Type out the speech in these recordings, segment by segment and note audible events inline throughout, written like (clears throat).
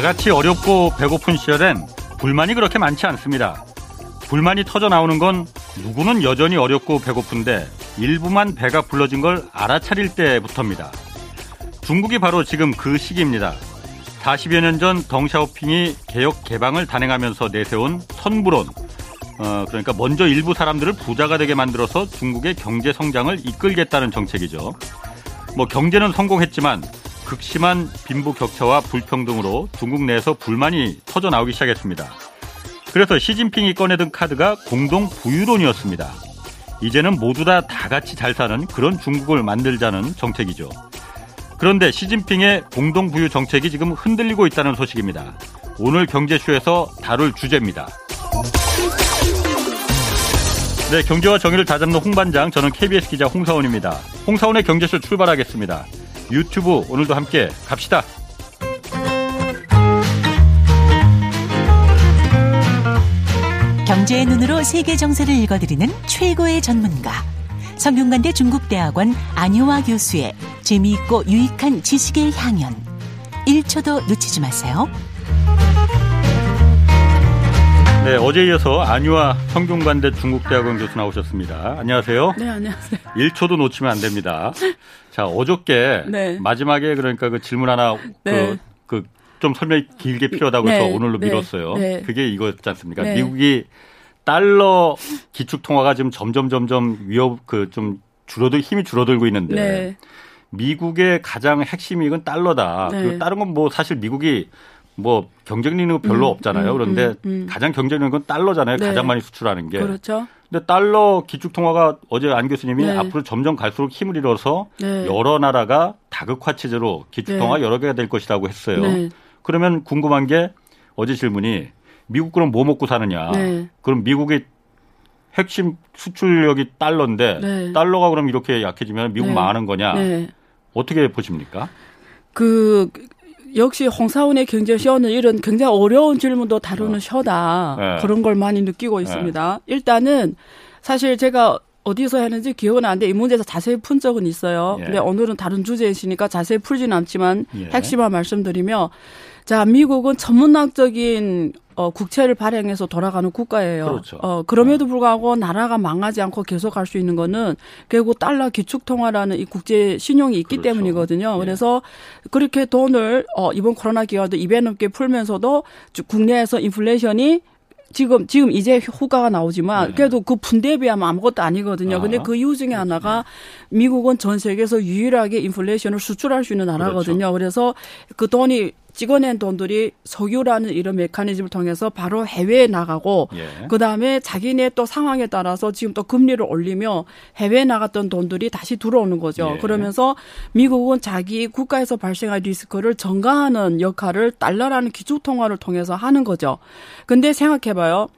다 같이 어렵고 배고픈 시절엔 불만이 그렇게 많지 않습니다. 불만이 터져 나오는 건 누구는 여전히 어렵고 배고픈데 일부만 배가 불러진 걸 알아차릴 때부터입니다. 중국이 바로 지금 그 시기입니다. 40여 년 전 덩샤오핑이 개혁 개방을 단행하면서 내세운 선불론. 어, 그러니까 먼저 일부 사람들을 부자가 되게 만들어서 중국의 경제 성장을 이끌겠다는 정책이죠. 뭐 경제는 성공했지만 극심한 빈부 격차와 불평등으로 중국 내에서 불만이 터져 나오기 시작했습니다. 그래서 시진핑이 꺼내든 카드가 공동 부유론이었습니다. 이제는 모두 다 다 같이 잘 사는 그런 중국을 만들자는 정책이죠. 그런데 시진핑의 공동 부유 정책이 지금 흔들리고 있다는 소식입니다. 오늘 경제쇼에서 다룰 주제입니다. 네, 경제와 정의를 다잡는 홍반장, 저는 KBS 기자 홍사원입니다. 홍사원의 경제쇼 출발하겠습니다. 유튜브 오늘도 함께 갑시다. 경제의 눈으로 세계 정세를 읽어드리는 최고의 전문가. 성균관대 중국대학원 안효화 교수의 재미있고 유익한 지식의 향연. 1초도 놓치지 마세요. 네, 어제 이어서 안유아 성균관대 중국대학원 교수 나오셨습니다. 안녕하세요. 네, 안녕하세요. 1초도 놓치면 안 됩니다. 자, 어저께 네. 마지막에 그러니까 그 질문 하나 네. 그, 그 좀 설명이 길게 필요하다고 해서 네, 오늘로 네, 미뤘어요. 네. 그게 이거였지 않습니까? 네. 미국이 달러 기축 통화가 지금 점점 점점 위협 그 좀 줄어들 힘이 줄어들고 있는데 네. 미국의 가장 핵심 이익은 달러다. 네. 그리고 다른 건 뭐 사실 미국이 뭐 경쟁力은 별로 음, 없잖아요. 음, 그런데 음, 음. 가장 경쟁力은 달러잖아요. 네. 가장 많이 수출하는 게. 그렇죠. 근데 달러 기축 통화가 어제 안 교수님이 네. 앞으로 점점 갈수록 힘을 잃어서 네. 여러 나라가 다극화 체제로 기축 통화 네. 여러 개가 될 것이라고 했어요. 네. 그러면 궁금한 게 어제 질문이 미국 그럼 뭐 먹고 사느냐? 네. 그럼 미국의 핵심 수출력이 달러인데 네. 달러가 그럼 이렇게 약해지면 미국 네. 망하는 거냐? 네. 어떻게 보십니까? 그 역시 홍사원의 경제쇼는 이런 굉장히 어려운 질문도 다루는 쇼다. 네. 그런 걸 많이 느끼고 있습니다. 일단은 사실 제가 어디서 했는지 기억은 안 돼. 이 문제에서 자세히 푼 적은 있어요. 예. 근데 오늘은 다른 주제이시니까 자세히 풀지는 않지만 예. 핵심만 말씀드리며 자, 미국은 천문학적인 어, 국채를 발행해서 돌아가는 국가예요. 그렇죠. 어, 그럼에도 불구하고 나라가 망하지 않고 계속 갈 수 있는 거는 결국 달러 기축통화라는 이 국제 신용이 있기 그렇죠. 때문이거든요. 예. 그래서 그렇게 돈을 어, 이번 코로나 기간도 2배 넘게 풀면서도 주- 국내에서 인플레이션이 지금 지금 이제 후가가 나오지만 네. 그래도 그 분대에 비하면 아무것도 아니거든요. 아, 근데 그 이유 중에 하나가 미국은 전 세계에서 유일하게 인플레이션을 수출할 수 있는 나라거든요. 그렇죠. 그래서그 돈이 찍어낸 돈들이 석유라는 이런 메커니즘을 통해서 바로 해외에 나가고 예. 그 다음에 자기네 또 상황에 따라서 지금 또 금리를 올리며 해외에 나갔던 돈들이 다시 들어오는 거죠. 예. 그러면서 미국은 자기 국가에서 발생한 리스크를 전가하는 역할을 달러라는 기축 통화를 통해서 하는 거죠. 근데 생각해 봐요.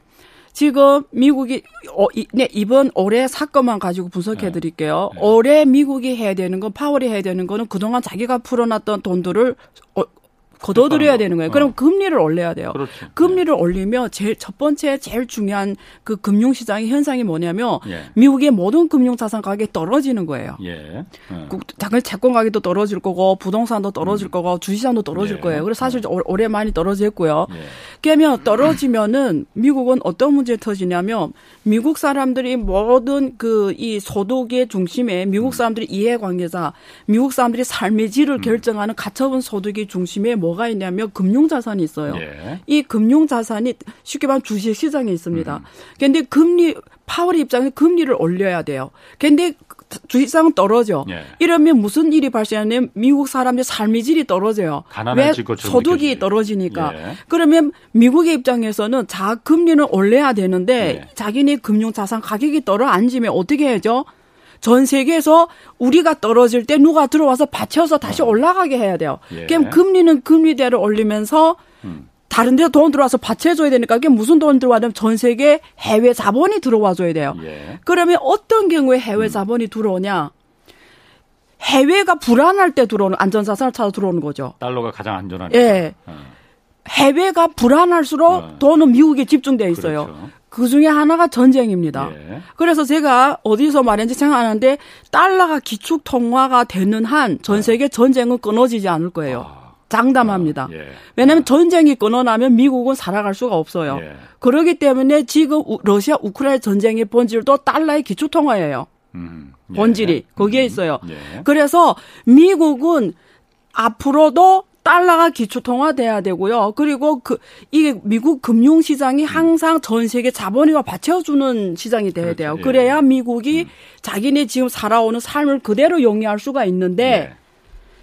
지금 미국이 어, 이, 네, 이번 올해 사건만 가지고 분석해 드릴게요. 네. 올해 미국이 해야 되는 건 파월이 해야 되는 거는 그동안 자기가 풀어놨던 돈들을 어, 걷어들여야 되는 거예요. 그럼 어. 금리를 올려야 돼요. 그렇죠. 금리를 올리면 제일 첫 번째 제일 중요한 그 금융 시장의 현상이 뭐냐면 예. 미국의 모든 금융 자산 가격이 떨어지는 거예요. 예. 어. 그 당연히 채권 가격도 떨어질 거고 부동산도 떨어질 거고 주식시장도 떨어질 예. 거예요. 그래서 사실 올- 올해 많이 떨어졌고요. 예. 그러면 떨어지면은 미국은 어떤 문제 터지냐면 미국 사람들이 모든 그 이 소득의 중심에 음. 미국 사람들이 이해관계자, 미국 사람들이 삶의 질을 결정하는 가처분 소득의 중심에 뭐가 있냐면 금융 자산이 있어요. 예. 이 금융 자산이 쉽게 말하면 주식 시장에 있습니다. 음. 근데 금리 파월 입장에 금리를 올려야 돼요. 근데 주식시장은 떨어져. 예. 이러면 무슨 일이 발생하냐면 미국 사람들의 삶의 질이 떨어져요. 왜 소득이 느껴지지. 떨어지니까. 예. 그러면 미국의 입장에서는 자 금리는 올려야 되는데 예. 자기네 금융 자산 가격이 떨어앉으면 어떻게 해야죠? 전 세계에서 우리가 떨어질 때 누가 들어와서 받쳐서 다시 올라가게 해야 돼요. 예. 그럼 금리는 금리대로 올리면서 음. 다른 데돈 들어와서 받쳐줘야 되니까 그게 무슨 돈 들어와냐면 전 세계 해외 자본이 들어와줘야 돼요. 예. 그러면 어떤 경우에 해외 자본이 들어오냐? 해외가 불안할 때 들어오는 안전자산을 찾아 들어오는 거죠. 달러가 가장 안전하니까. 예. 어. 해외가 불안할수록 어. 돈은 미국에 집중돼 있어요. 그렇죠. 그 중에 하나가 전쟁입니다. 예. 그래서 제가 어디서 말했는지 생각하는데 달러가 기축 통화가 되는 한 전 세계 전쟁은 끊어지지 않을 거예요. 아, 장담합니다. 예. 왜냐하면 전쟁이 끊어나면 미국은 살아갈 수가 없어요. 예. 그렇기 때문에 지금 우- 러시아 우크라이나 전쟁의 본질도 달러의 기초 통화예요. 음, 예. 본질이 거기에 음, 있어요. 예. 그래서 미국은 앞으로도 달러가 기초 통화돼야 되고요. 그리고 그 이게 미국 금융 음. 시장이 항상 전 세계 자본이와 받쳐주는 시장이 돼야 그렇죠. 돼요. 예. 그래야 미국이 자기네 지금 살아오는 삶을 그대로 영위할 수가 있는데 예.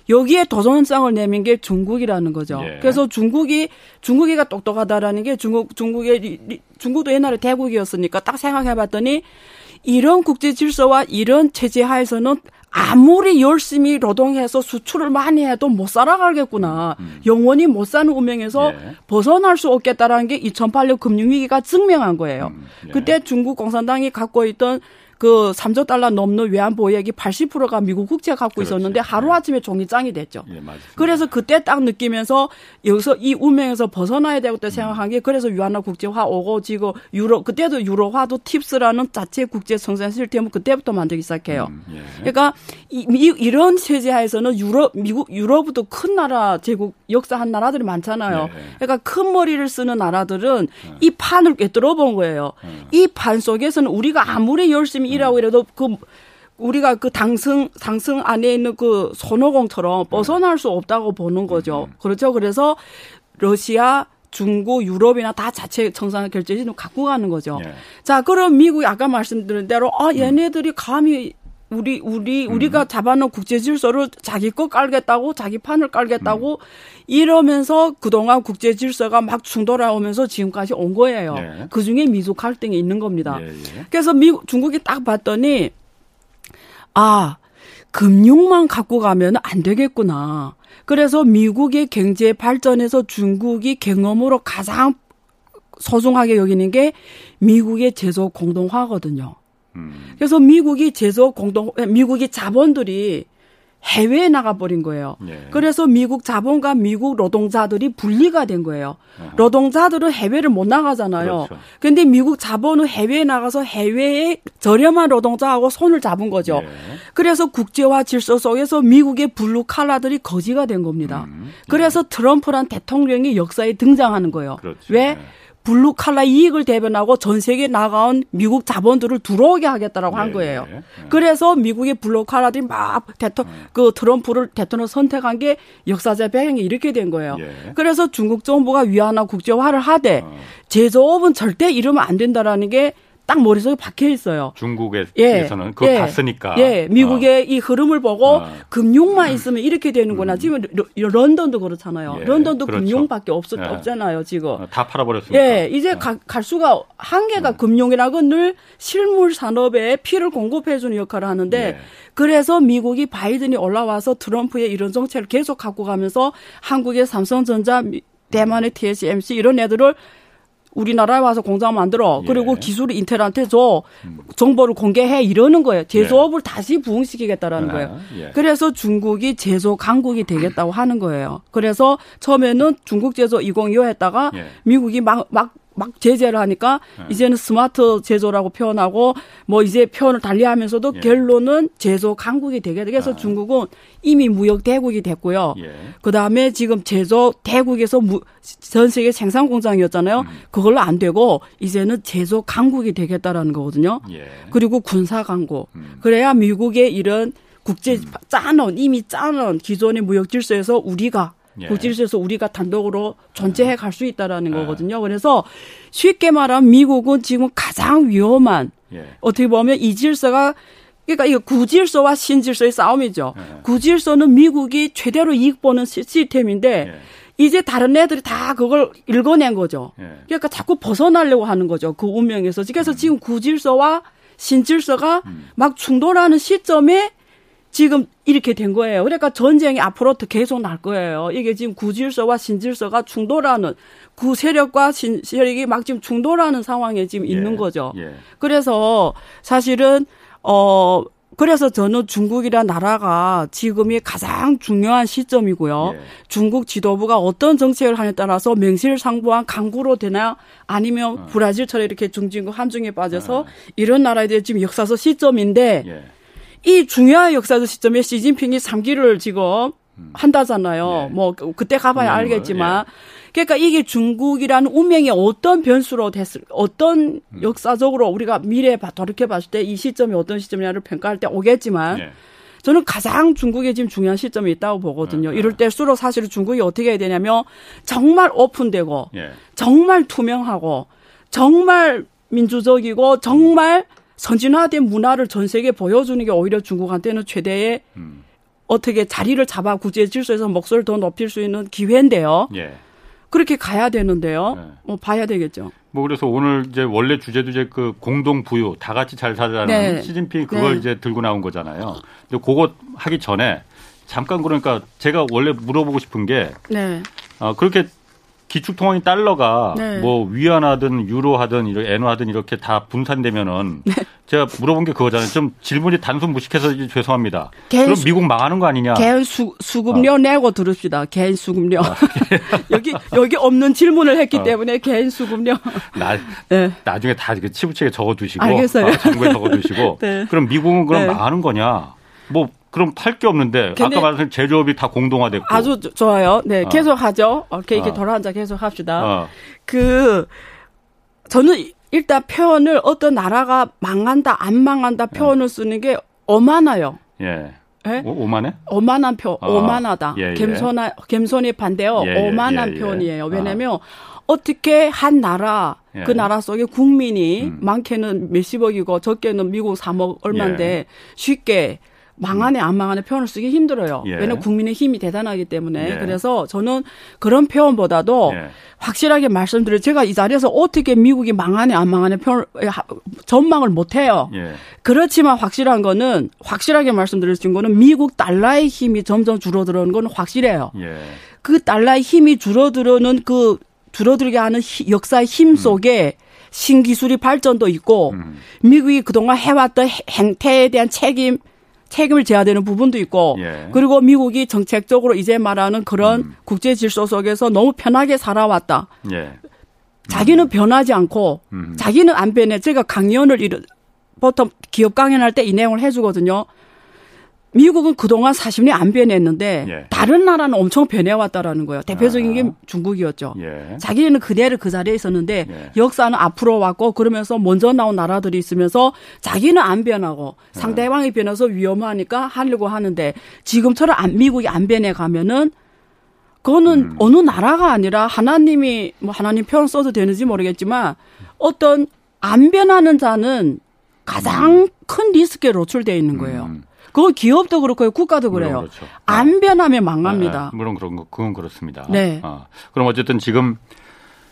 여기에 도전성을 내민 게 중국이라는 거죠. 예. 그래서 중국이 중국이가 똑똑하다라는 게 중국 중국의 중국도 옛날에 대국이었으니까 딱 생각해봤더니 이런 국제 질서와 이런 체제 하에서는 아무리 열심히 노동해서 수출을 많이 해도 못 살아가겠구나. 영원히 못 사는 운명에서 음. 예. 벗어날 수 없겠다라는 게 2008년 금융위기가 증명한 거예요. 음, 예. 그때 중국 공산당이 갖고 있던 그 3조 달러 넘는 외환 보유액이 80%가 미국 국채 갖고 그렇지. 있었는데 하루 아침에 종이장이 됐죠. 예. 그래서 그때 딱 느끼면서 여기서 이 운명에서 벗어나야 되고 음. 또 생각한 게 그래서 유한화 국제화 오고 지금 유로 그때도 유로화도 팁스라는 자체 국제 생산 시스템을 그때부터 만들기 시작해요. 음, 예. 그러니까 이, 이- 이 런 체제하에서는 유럽 미국 유럽도 큰 나라 제국 역사 한 나라들이 많잖아요. 네. 그러니까 큰 머리를 쓰는 나라들은 이 판을 꿰뚫어 본 거예요. 이 판 속에서는 우리가 아무리 열심히 일하고 이래도 그 우리가 그 당승 당승 안에 있는 그 손오공처럼 벗어날 수 없다고 보는 거죠. 그렇죠. 그래서 러시아 중국, 유럽이나 다 자체 청산 결제진을 갖고 가는 거죠. 예. 자, 그럼 미국이 아까 말씀드린 대로 아 얘네들이 감히 우리 우리 우리가 잡아놓은 국제 질서를 자기 거 깔겠다고 자기 판을 깔겠다고 이러면서 그동안 국제 질서가 막 충돌하면서 지금까지 온 거예요. 네. 그 중에 미소 갈등이 있는 겁니다. 예, 예. 그래서 미국 중국이 딱 봤더니 아 금융만 갖고 가면 안 되겠구나. 그래서 미국의 경제 발전에서 중국이 경험으로 가장 소중하게 여기는 게 미국의 제조 공동화거든요. 음, 그래서 미국이 제조 공동 미국의 자본들이 해외에 나가버린 거예요. 예. 그래서 미국 자본과 미국 노동자들이 분리가 된 거예요. 노동자들은 해외를 못 나가잖아요. 그렇죠. 근데 미국 자본은 해외에 나가서 해외에 저렴한 노동자하고 손을 잡은 거죠. 예. 그래서 국제화 질서 속에서 미국의 블루 칼라들이 거지가 된 겁니다. 음, 그래서 트럼프란 대통령이 역사에 등장하는 거예요. 그렇죠. 왜? 예. 블루 칼라 이익을 대변하고 전 세계에 나가온 미국 자본들을 들어오게 하겠다라고 한 예, 거예요. 예, 예. 그래서 미국의 블루 칼라들이 막 대통령 그 트럼프를 대통령 선택한 게 역사적 배경이 이렇게 된 거예요. 예. 그래서 중국 정부가 위안화 국제화를 하되 어. 제조업은 절대 이러면 안 된다라는 게 딱 머릿속에 박혀 있어요. 중국에서는 그거 예. 봤으니까. 예, 미국의 이 흐름을 보고 어. 금융만 있으면 이렇게 되는구나. 지금 러- 런던도 그렇잖아요. 예, 런던도 그렇죠. 금융밖에 없, 예. 없잖아요, 지금. 어, 다 팔아버렸으니까. 예, 이제 가- 갈 수가 한계가 금융이라고 늘 실물 산업에 피를 공급해주는 역할을 하는데 예. 그래서 미국이 바이든이 올라와서 트럼프의 이런 정책을 계속 갖고 가면서 한국의 삼성전자, 미- 대만의 TSMC 이런 애들을 우리나라에 와서 공장 만들어. 그리고 예. 기술을 인텔한테 줘. 정보를 공개해. 이러는 거예요. 제조업을 다시 부흥시키겠다라는 아, 거예요. 예. 그래서 중국이 제조 강국이 되겠다고 하는 거예요. 그래서 처음에는 중국 제조 2025 했다가 예. 미국이 막, 막, 막 제재를 하니까 이제는 스마트 제조라고 표현하고 뭐 이제 표현을 달리 하면서도 예. 결론은 제조 강국이 되게 돼. 그래서 중국은 이미 무역 대국이 됐고요. 예. 그 다음에 지금 제조 대국에서 무, 전 세계 생산 공장이었잖아요. 그걸로 안 되고 이제는 제조 강국이 되겠다라는 거거든요. 예. 그리고 군사 강국. 그래야 미국의 이런 국제 짜놓은 이미 짜놓은 기존의 무역 질서에서 우리가 예. 국질서에서 우리가 단독으로 존재해 갈 수 있다라는 거거든요. 그래서 쉽게 말하면 미국은 지금 가장 위험한 예. 어떻게 보면 이 질서가 그러니까 이거 구질서와 신질서의 싸움이죠. 예. 구질서는 미국이 최대로 이익 보는 시- 시스템인데 예. 이제 다른 애들이 다 그걸 읽어낸 거죠. 예. 그러니까 자꾸 벗어나려고 하는 거죠. 그 운명에서. 그래서 지금 구질서와 신질서가 막 충돌하는 시점에 지금 이렇게 된 거예요. 그러니까 전쟁이 앞으로 더 계속 날 거예요. 이게 지금 구질서와 신질서가 충돌하는 구 세력과 신 세력이 막 지금 충돌하는 상황에 지금 예. 있는 거죠. 예. 그래서 사실은 어 그래서 저는 중국이란 나라가 지금이 가장 중요한 시점이고요. 예. 중국 지도부가 어떤 정책을 하냐에 따라서 명실상부한 강구로 되나 아니면 어. 브라질처럼 이렇게 중진국 함정에 빠져서 이런 나라에 대해 지금 역사적 시점인데 예. 이 중요한 역사적 시점에 시진핑이 3기를 지금 한다잖아요. 예. 뭐 그- 그때 가봐야 운명인 알겠지만 거예요. 그러니까 이게 중국이라는 운명이 어떤 변수로 됐을 어떤 음. 역사적으로 우리가 미래에 봐- 돌이켜 봤을 때 이 시점이 어떤 시점이냐를 평가할 때 오겠지만 예. 저는 가장 중국에 지금 중요한 시점이 있다고 보거든요. 네, 이럴 때일수록 사실은 중국이 어떻게 해야 되냐면 정말 오픈되고 예. 정말 투명하고 정말 민주적이고 정말 선진화된 문화를 전 세계에 보여주는 게 오히려 중국한테는 최대의 음. 어떻게 자리를 잡아 국제 질서에서 목소리를 더 높일 수 있는 기회인데요. 예. 그렇게 가야 되는데요. 네. 뭐 봐야 되겠죠. 뭐 그래서 오늘 이제 원래 주제도 이제 그 공동 부유 다 같이 잘 살자는 네. 시진핑 그걸 네. 이제 들고 나온 거잖아요. 근데 그거 하기 전에 잠깐 그러니까 제가 원래 물어보고 싶은 게 네. 아, 그렇게 기축통화인 달러가 네. 뭐 위안하든 유로하든 이렇게 엔화하든 이렇게 다 분산되면은 네. 제가 물어본 게 그거잖아요. 좀 질문이 단순 무식해서 죄송합니다. 그럼 수- 미국 망하는 거 아니냐? 개인 수, 수급료 내고 들읍시다. 개인 수급료. 아. (laughs) 여기 여기 없는 질문을 했기 어. 때문에 개인 수급료. 나, (laughs) 네. 나중에 다 치부책에 적어두시고 알겠어요. 아, 장부에 적어두시고 (laughs) 네. 그럼 미국은 그럼 네. 망하는 거냐? 뭐 그럼 팔 게 없는데 아까 말한 제조업이 다 공동화됐고 아주 조- 좋아요. 네, 어. 계속 하죠. 이렇게 이렇게 어. 돌아앉아 계속 합시다. 어, 그 저는 일단 표현을 어떤 나라가 망한다 안 망한다 표현을 쓰는 게 어만해요. 예. 예? 오, 오만해? 오만한 표, 아, 오만하다. 예, 예. 겸손한 겸손이 반대요. 예, 예, 오만한 예, 예. 표현이에요. 아. 왜냐하면 어떻게 한 나라 예. 그 나라 속에 국민이 음. 많게는 몇십억이고 적게는 미국 3억 얼마인데 쉽게 망하네 안 망하네 표현을 쓰기 힘들어요. 예. 왜냐면 국민의 힘이 대단하기 때문에 예. 그래서 저는 그런 표현보다도 예. 확실하게 말씀드려 제가 이 자리에서 어떻게 미국이 망하네 안 망하네 표현 전망을 못 해요. 예. 그렇지만 확실한 거는 확실하게 말씀드릴 수 있는 거는 미국 달러의 힘이 점점 줄어들는 건 확실해요. 예. 그 달러의 힘이 줄어들는 그 줄어들게 하는 히- 역사의 힘 속에 신기술이 발전도 있고 음. 미국이 그동안 해왔던 해- 행태에 대한 책임 책임을 져야 되는 부분도 있고 예. 그리고 미국이 정책적으로 이제 말하는 그런 음. 국제 질서 속에서 너무 편하게 살아왔다. 예. 자기는 변하지 않고 음. 자기는 안 변해. 제가 강연을 보통 기업 강연할 때 이 내용을 해주거든요. 미국은 그동안 40년 안 변했는데 예. 다른 나라는 엄청 변해왔다라는 거예요. 대표적인 아. 게 중국이었죠. 예. 자기는 그대로 그 자리에 있었는데 예. 역사는 앞으로 왔고 그러면서 먼저 나온 나라들이 있으면서 자기는 안 변하고 예. 상대방이 변해서 위험하니까 하려고 하는데 지금처럼 안, 미국이 안 변해 가면은 그거는 음. 어느 나라가 아니라 하나님이 뭐 하나님 표현 써도 되는지 모르겠지만 어떤 안 변하는 자는 가장 큰 리스크에 노출되어 있는 거예요. 음. 그건 기업도 그렇고요, 국가도 그래요. 그렇죠. 안 변하면 망합니다. 아, 아, 물론 그런 거 그건 그렇습니다. 네. 아, 그럼 어쨌든 지금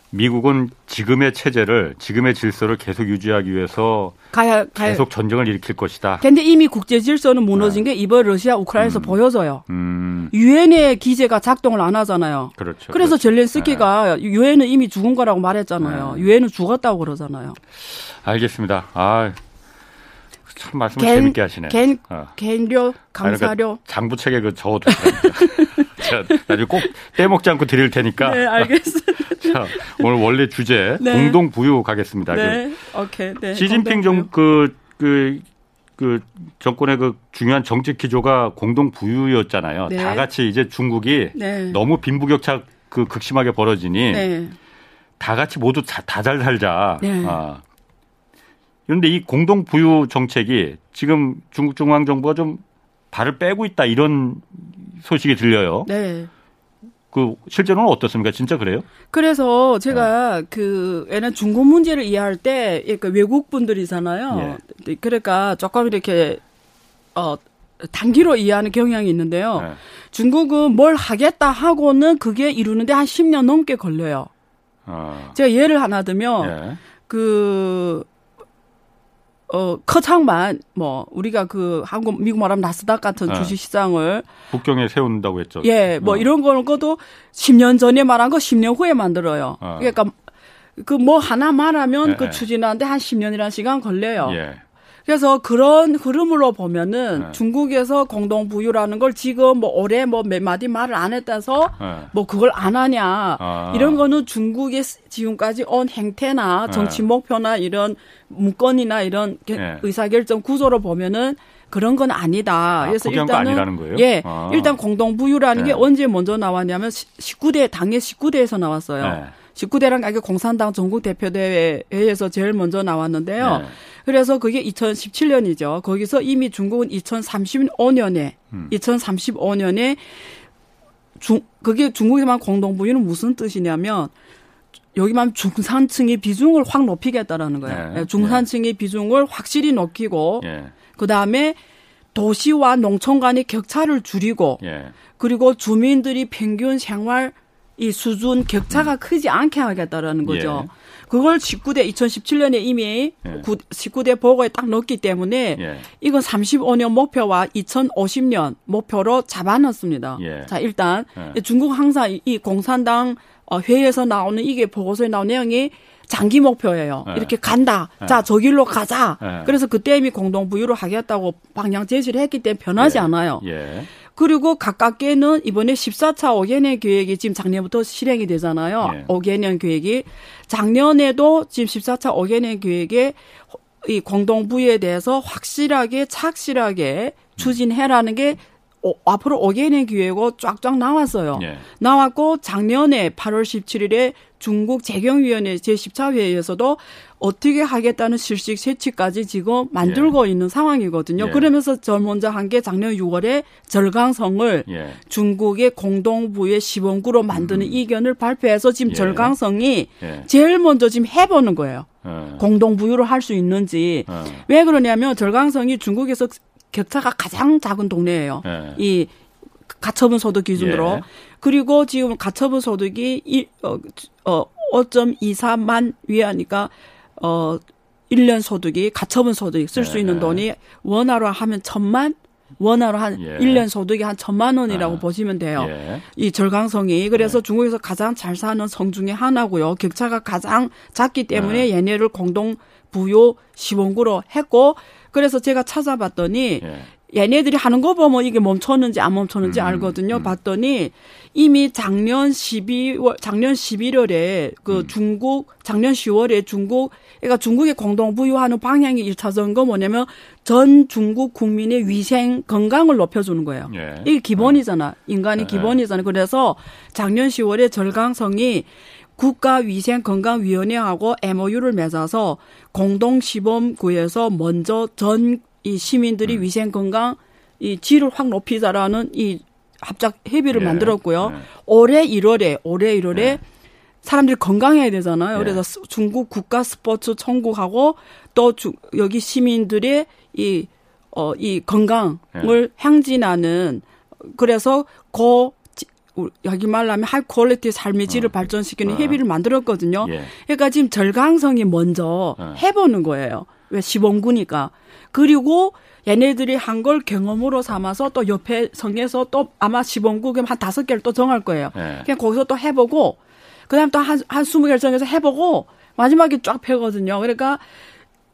미국은 지금의 체제를 지금의 질서를 계속 유지하기 위해서 가야 가야. 계속 전쟁을 일으킬 것이다. 근데 이미 국제 질서는 무너진 게 이번 러시아 우크라이나에서 음. 보여져요. 음, 유엔의 기제가 작동을 안 하잖아요. 그렇죠. 그래서 그렇죠. 젤렌스키가 유엔은 이미 죽은 거라고 말했잖아요. 네. 유엔은 죽었다고 그러잖아요. 알겠습니다. 아, 참 말씀을 갠- 재밌게 하시네. 갠- 어. 개인료, 아니, 그러니까. 장부책에 그 적어두시랍니다. (laughs) 제가 나중에 꼭 떼먹지 않고 드릴 테니까. 네, 알겠습니다. (laughs) 자, 오늘 원래 주제 네. 공동 부유 가겠습니다. 네, 오케이. 네. 그 시진핑 정, 그, 그, 그 정권의 그 중요한 정책 기조가 공동 부유였잖아요. 네. 다 같이 이제 중국이 네. 너무 빈부격차 그 극심하게 벌어지니 네. 다 같이 모두 다 잘 살자. 네. 아. 그런데 이 공동 부유 정책이 지금 중국 중앙 정부가 좀 발을 빼고 있다 이런 소식이 들려요. 네. 그 실제로는 어떻습니까? 진짜 그래요? 그래서 네. 제가 그 얘는 중국 문제를 이해할 때 그러니까 외국 분들이잖아요. 예. 그러니까 조금 이렇게 어 단기로 이해하는 경향이 있는데요. 네. 중국은 뭘 하겠다 하고는 그게 이루는데 한 10년 넘게 걸려요. 어. 제가 예를 하나 들면 예. 그 어, 커창만, 뭐, 우리가 그, 한국, 미국 말하면 나스닥 같은 네. 주식 시장을, 북경에 세운다고 했죠. 예, 뭐, 어. 이런 거는 것도 10년 전에 말한 거 10년 후에 만들어요. 어. 그러니까, 그 뭐 하나 말하면 예, 그 예. 추진하는데 한 10년이라는 시간 걸려요. 예. 그래서 그런 흐름으로 보면은 네. 중국에서 공동 부유라는 걸 지금 뭐 올해 뭐 몇 마디 말을 안 했다서 예. 뭐 그걸 안 하냐 아. 이런 거는 중국의 지금까지 온 행태나 네. 정치 목표나 이런 문건이나 이런 게- 네. 의사결정 구조로 보면은 그런 건 아니다. 아, 그래서 일단은? 예, 아. 일단 공동 부유라는 네. 게 언제 먼저 나왔냐면 19대 당의 19대에서 나왔어요. 네. 19대란 게 공산당 전국 대표대회에서 제일 먼저 나왔는데요. 네. 그래서 그게 2017년이죠. 거기서 이미 중국은 2035년에 음. 2035년에 중 그게 중국에만 공동부유는 무슨 뜻이냐면 여기만 중산층의 비중을 확 높이겠다라는 거예요. 네. 예, 중산층의 비중을 확실히 높이고 예. 그 다음에 도시와 농촌 간의 격차를 줄이고 예. 그리고 주민들이 평균 생활 이 수준 격차가 크지 않게 하겠다라는 거죠. 예. 그걸 19대 2017년에 이미 예. 구 19대 보고에 딱 넣었기 때문에 예. 이건 35년 목표와 2050년 목표로 잡아놨습니다. 예. 자 일단 예. 중국 항상 이- 이 공산당 어, 회의에서 나오는 이게 보고서에 나온 내용이 장기 목표예요. 예. 이렇게 간다. 예. 자, 저 길로 가자. 예. 그래서 그때 이미 공동 부유로 하겠다고 방향 제시를 했기 때문에 변하지 예. 않아요. 예. 그리고 가깝게는 이번에 14차 5개년 계획이 지금 작년부터 실행이 되잖아요. 예. 5개년 계획이. 작년에도 지금 14차 5개년 계획에 이 공동부유에 대해서 확실하게 착실하게 추진해라는 게 어, 앞으로 5개년 기획고 쫙쫙 나왔어요. 예. 나왔고 작년에 8월 17일에 중국 재경위원회 제10차 회의에서도 어떻게 하겠다는 실식 세치까지 지금 만들고 있는 상황이거든요. 예. 그러면서 저 먼저 한 게 작년 6월에 절강성을 예. 중국의 공동부의 시범구로 만드는 이견을 발표해서 지금 예. 절강성이 예. 제일 먼저 지금 해보는 거예요. 어. 공동부유를 할 수 있는지. 어. 왜 그러냐면 절강성이 중국에서 격차가 가장 작은 동네예요. 예. 이 가처분 소득 기준으로. 예. 그리고 지금 가처분 소득이 일, 어, 어, 5.24만 위하니까 어 1년 소득이 가처분 소득 쓸수 예. 있는 돈이 원화로 하면 천만 원화로 한 예. 일 1년 소득이 한 천만 원이라고 아. 보시면 돼요. 예. 이 절강성이 그래서 네. 중국에서 가장 잘 사는 성 중에 하나고요. 격차가 가장 작기 때문에 네. 얘네를 공동 부요 시범구로 했고 그래서 제가 찾아봤더니 예. 얘네들이 하는 거 보면 이게 멈췄는지 안 멈췄는지 음, 알거든요. 음. 봤더니 이미 작년 12월, 작년 11월에 그 음. 중국, 작년 10월에 중국, 그러니까 중국의 공동 부유하는 방향이 일차적인 거 뭐냐면 전 중국 국민의 위생, 건강을 높여주는 거예요. 예. 이게 기본이잖아. 인간이 네. 기본이잖아. 그래서 작년 10월에 절강성이 국가위생건강위원회하고 MOU를 맺어서 공동시범구에서 먼저 전 이 시민들이 음. 위생 건강 이 질을 확 높이자라는 이 합작 협의를 예. 만들었고요. 예. 올해 1월에 올해 1월에 예. 사람들이 건강해야 되잖아요. 예. 그래서 스- 중국 국가 스포츠 청국하고 또 주, 여기 시민들의 이, 어, 이 건강을 예. 향진하는 그래서 고 여기 말하면 high quality 삶의 질을 발전시키는 어. 협의를 만들었거든요. 예. 그러니까 지금 절강성이 먼저 어. 해보는 거예요. 왜 시범구니까. 그리고 얘네들이 한 걸 경험으로 삼아서 또 옆에 성에서 또 아마 시범구 그럼 한 다섯 개를 또 정할 거예요. 예. 그냥 거기서 또 해보고 그다음 또한한 스무 개를 정해서 해보고 마지막에 쫙 펴거든요. 그러니까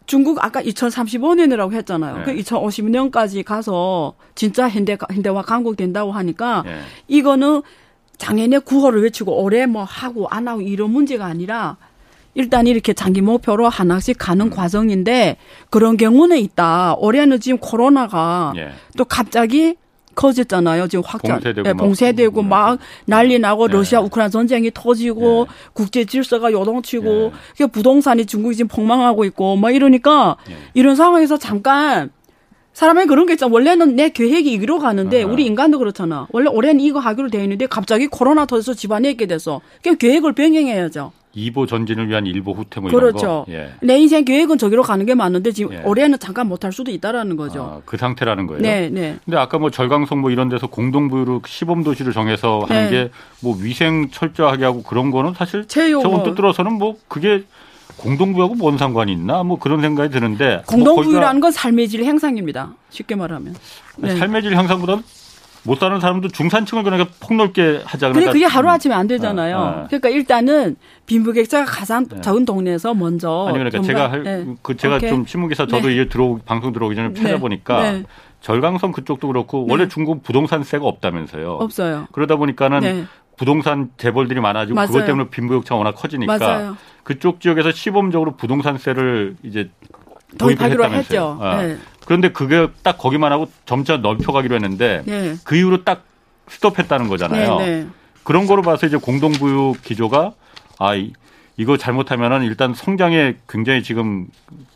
중국 아까 2035년이라고 했잖아요. 네. 그 2050년까지 가서 진짜 현대 현대화 강국 된다고 하니까 예. 이거는 작년에 구호를 외치고 올해 뭐 하고 안 하고 이런 문제가 아니라 일단 이렇게 장기 목표로 하나씩 가는 음. 과정인데 그런 경우는 있다. 올해는 지금 코로나가 예. 또 갑자기 커졌잖아요. 지금 확장, 봉쇄되고 예, 막 봉쇄되고 음. 막 난리 나고 네. 러시아 우크라이나 전쟁이 터지고 네. 국제 질서가 요동치고 네. 그 부동산이 중국이 지금 폭망하고 있고 막 이러니까 네. 이런 상황에서 잠깐 사람이 그런 게 있잖아. 원래는 내 계획이 이기로 가는데 아하. 우리 인간도 그렇잖아. 원래 올해는 이거 하기로 돼 있는데 갑자기 코로나 터져서 집안에 있게 돼서 그 계획을 변경해야죠. 이보 전진을 위한 일보 후퇴 뭐 그렇죠. 이런 거. 예. 내 인생 계획은 저기로 가는 게 맞는데 지금 예. 올해는 잠깐 못 할 수도 있다라는 거죠. 아, 그 상태라는 거예요. 네, 네. 근데 아까 뭐 절강성 뭐 이런 데서 공동부유로 시범 도시를 정해서 하는 네. 게뭐 위생 철저하게 하고 그런 거는 사실. 저 언뜻 들어서는 뭐 그게 공동부유하고 뭔 상관이 있나 뭐 그런 생각이 드는데 뭐 공동부유라는 건 삶의 질 향상입니다. 쉽게 말하면. 네. 삶의 질 향상보다는 못 사는 사람도 중산층을 그러니까 폭넓게 하자 그러니까 그게 하루 아침에 안 되잖아요. 아, 아. 그러니까 일단은 빈부격차가 가장 네. 적은 동네에서 먼저 아니 그러니까 제가 할, 네. 그 제가 오케이. 좀 신문 기사 저도 네. 이게 들어 방송 들어오기 전에 찾아보니까 네. 절강성 그쪽도 그렇고 네. 원래 중국 부동산세가 없다면서요. 없어요. 그러다 보니까는 네. 부동산 재벌들이 많아지고 그것 맞아요. 때문에 빈부격차가 워낙 커지니까 맞아요. 그쪽 지역에서 시범적으로 부동산세를 이제 도입하기로 했죠. 아. 네. 그런데 그게 딱 거기만 하고 점차 넓혀가기로 했는데 네. 그 이후로 딱 스톱했다는 거잖아요. 네, 네. 그런 거로 봐서 이제 공동부유 기조가 아 이거 잘못하면은 일단 성장에 굉장히 지금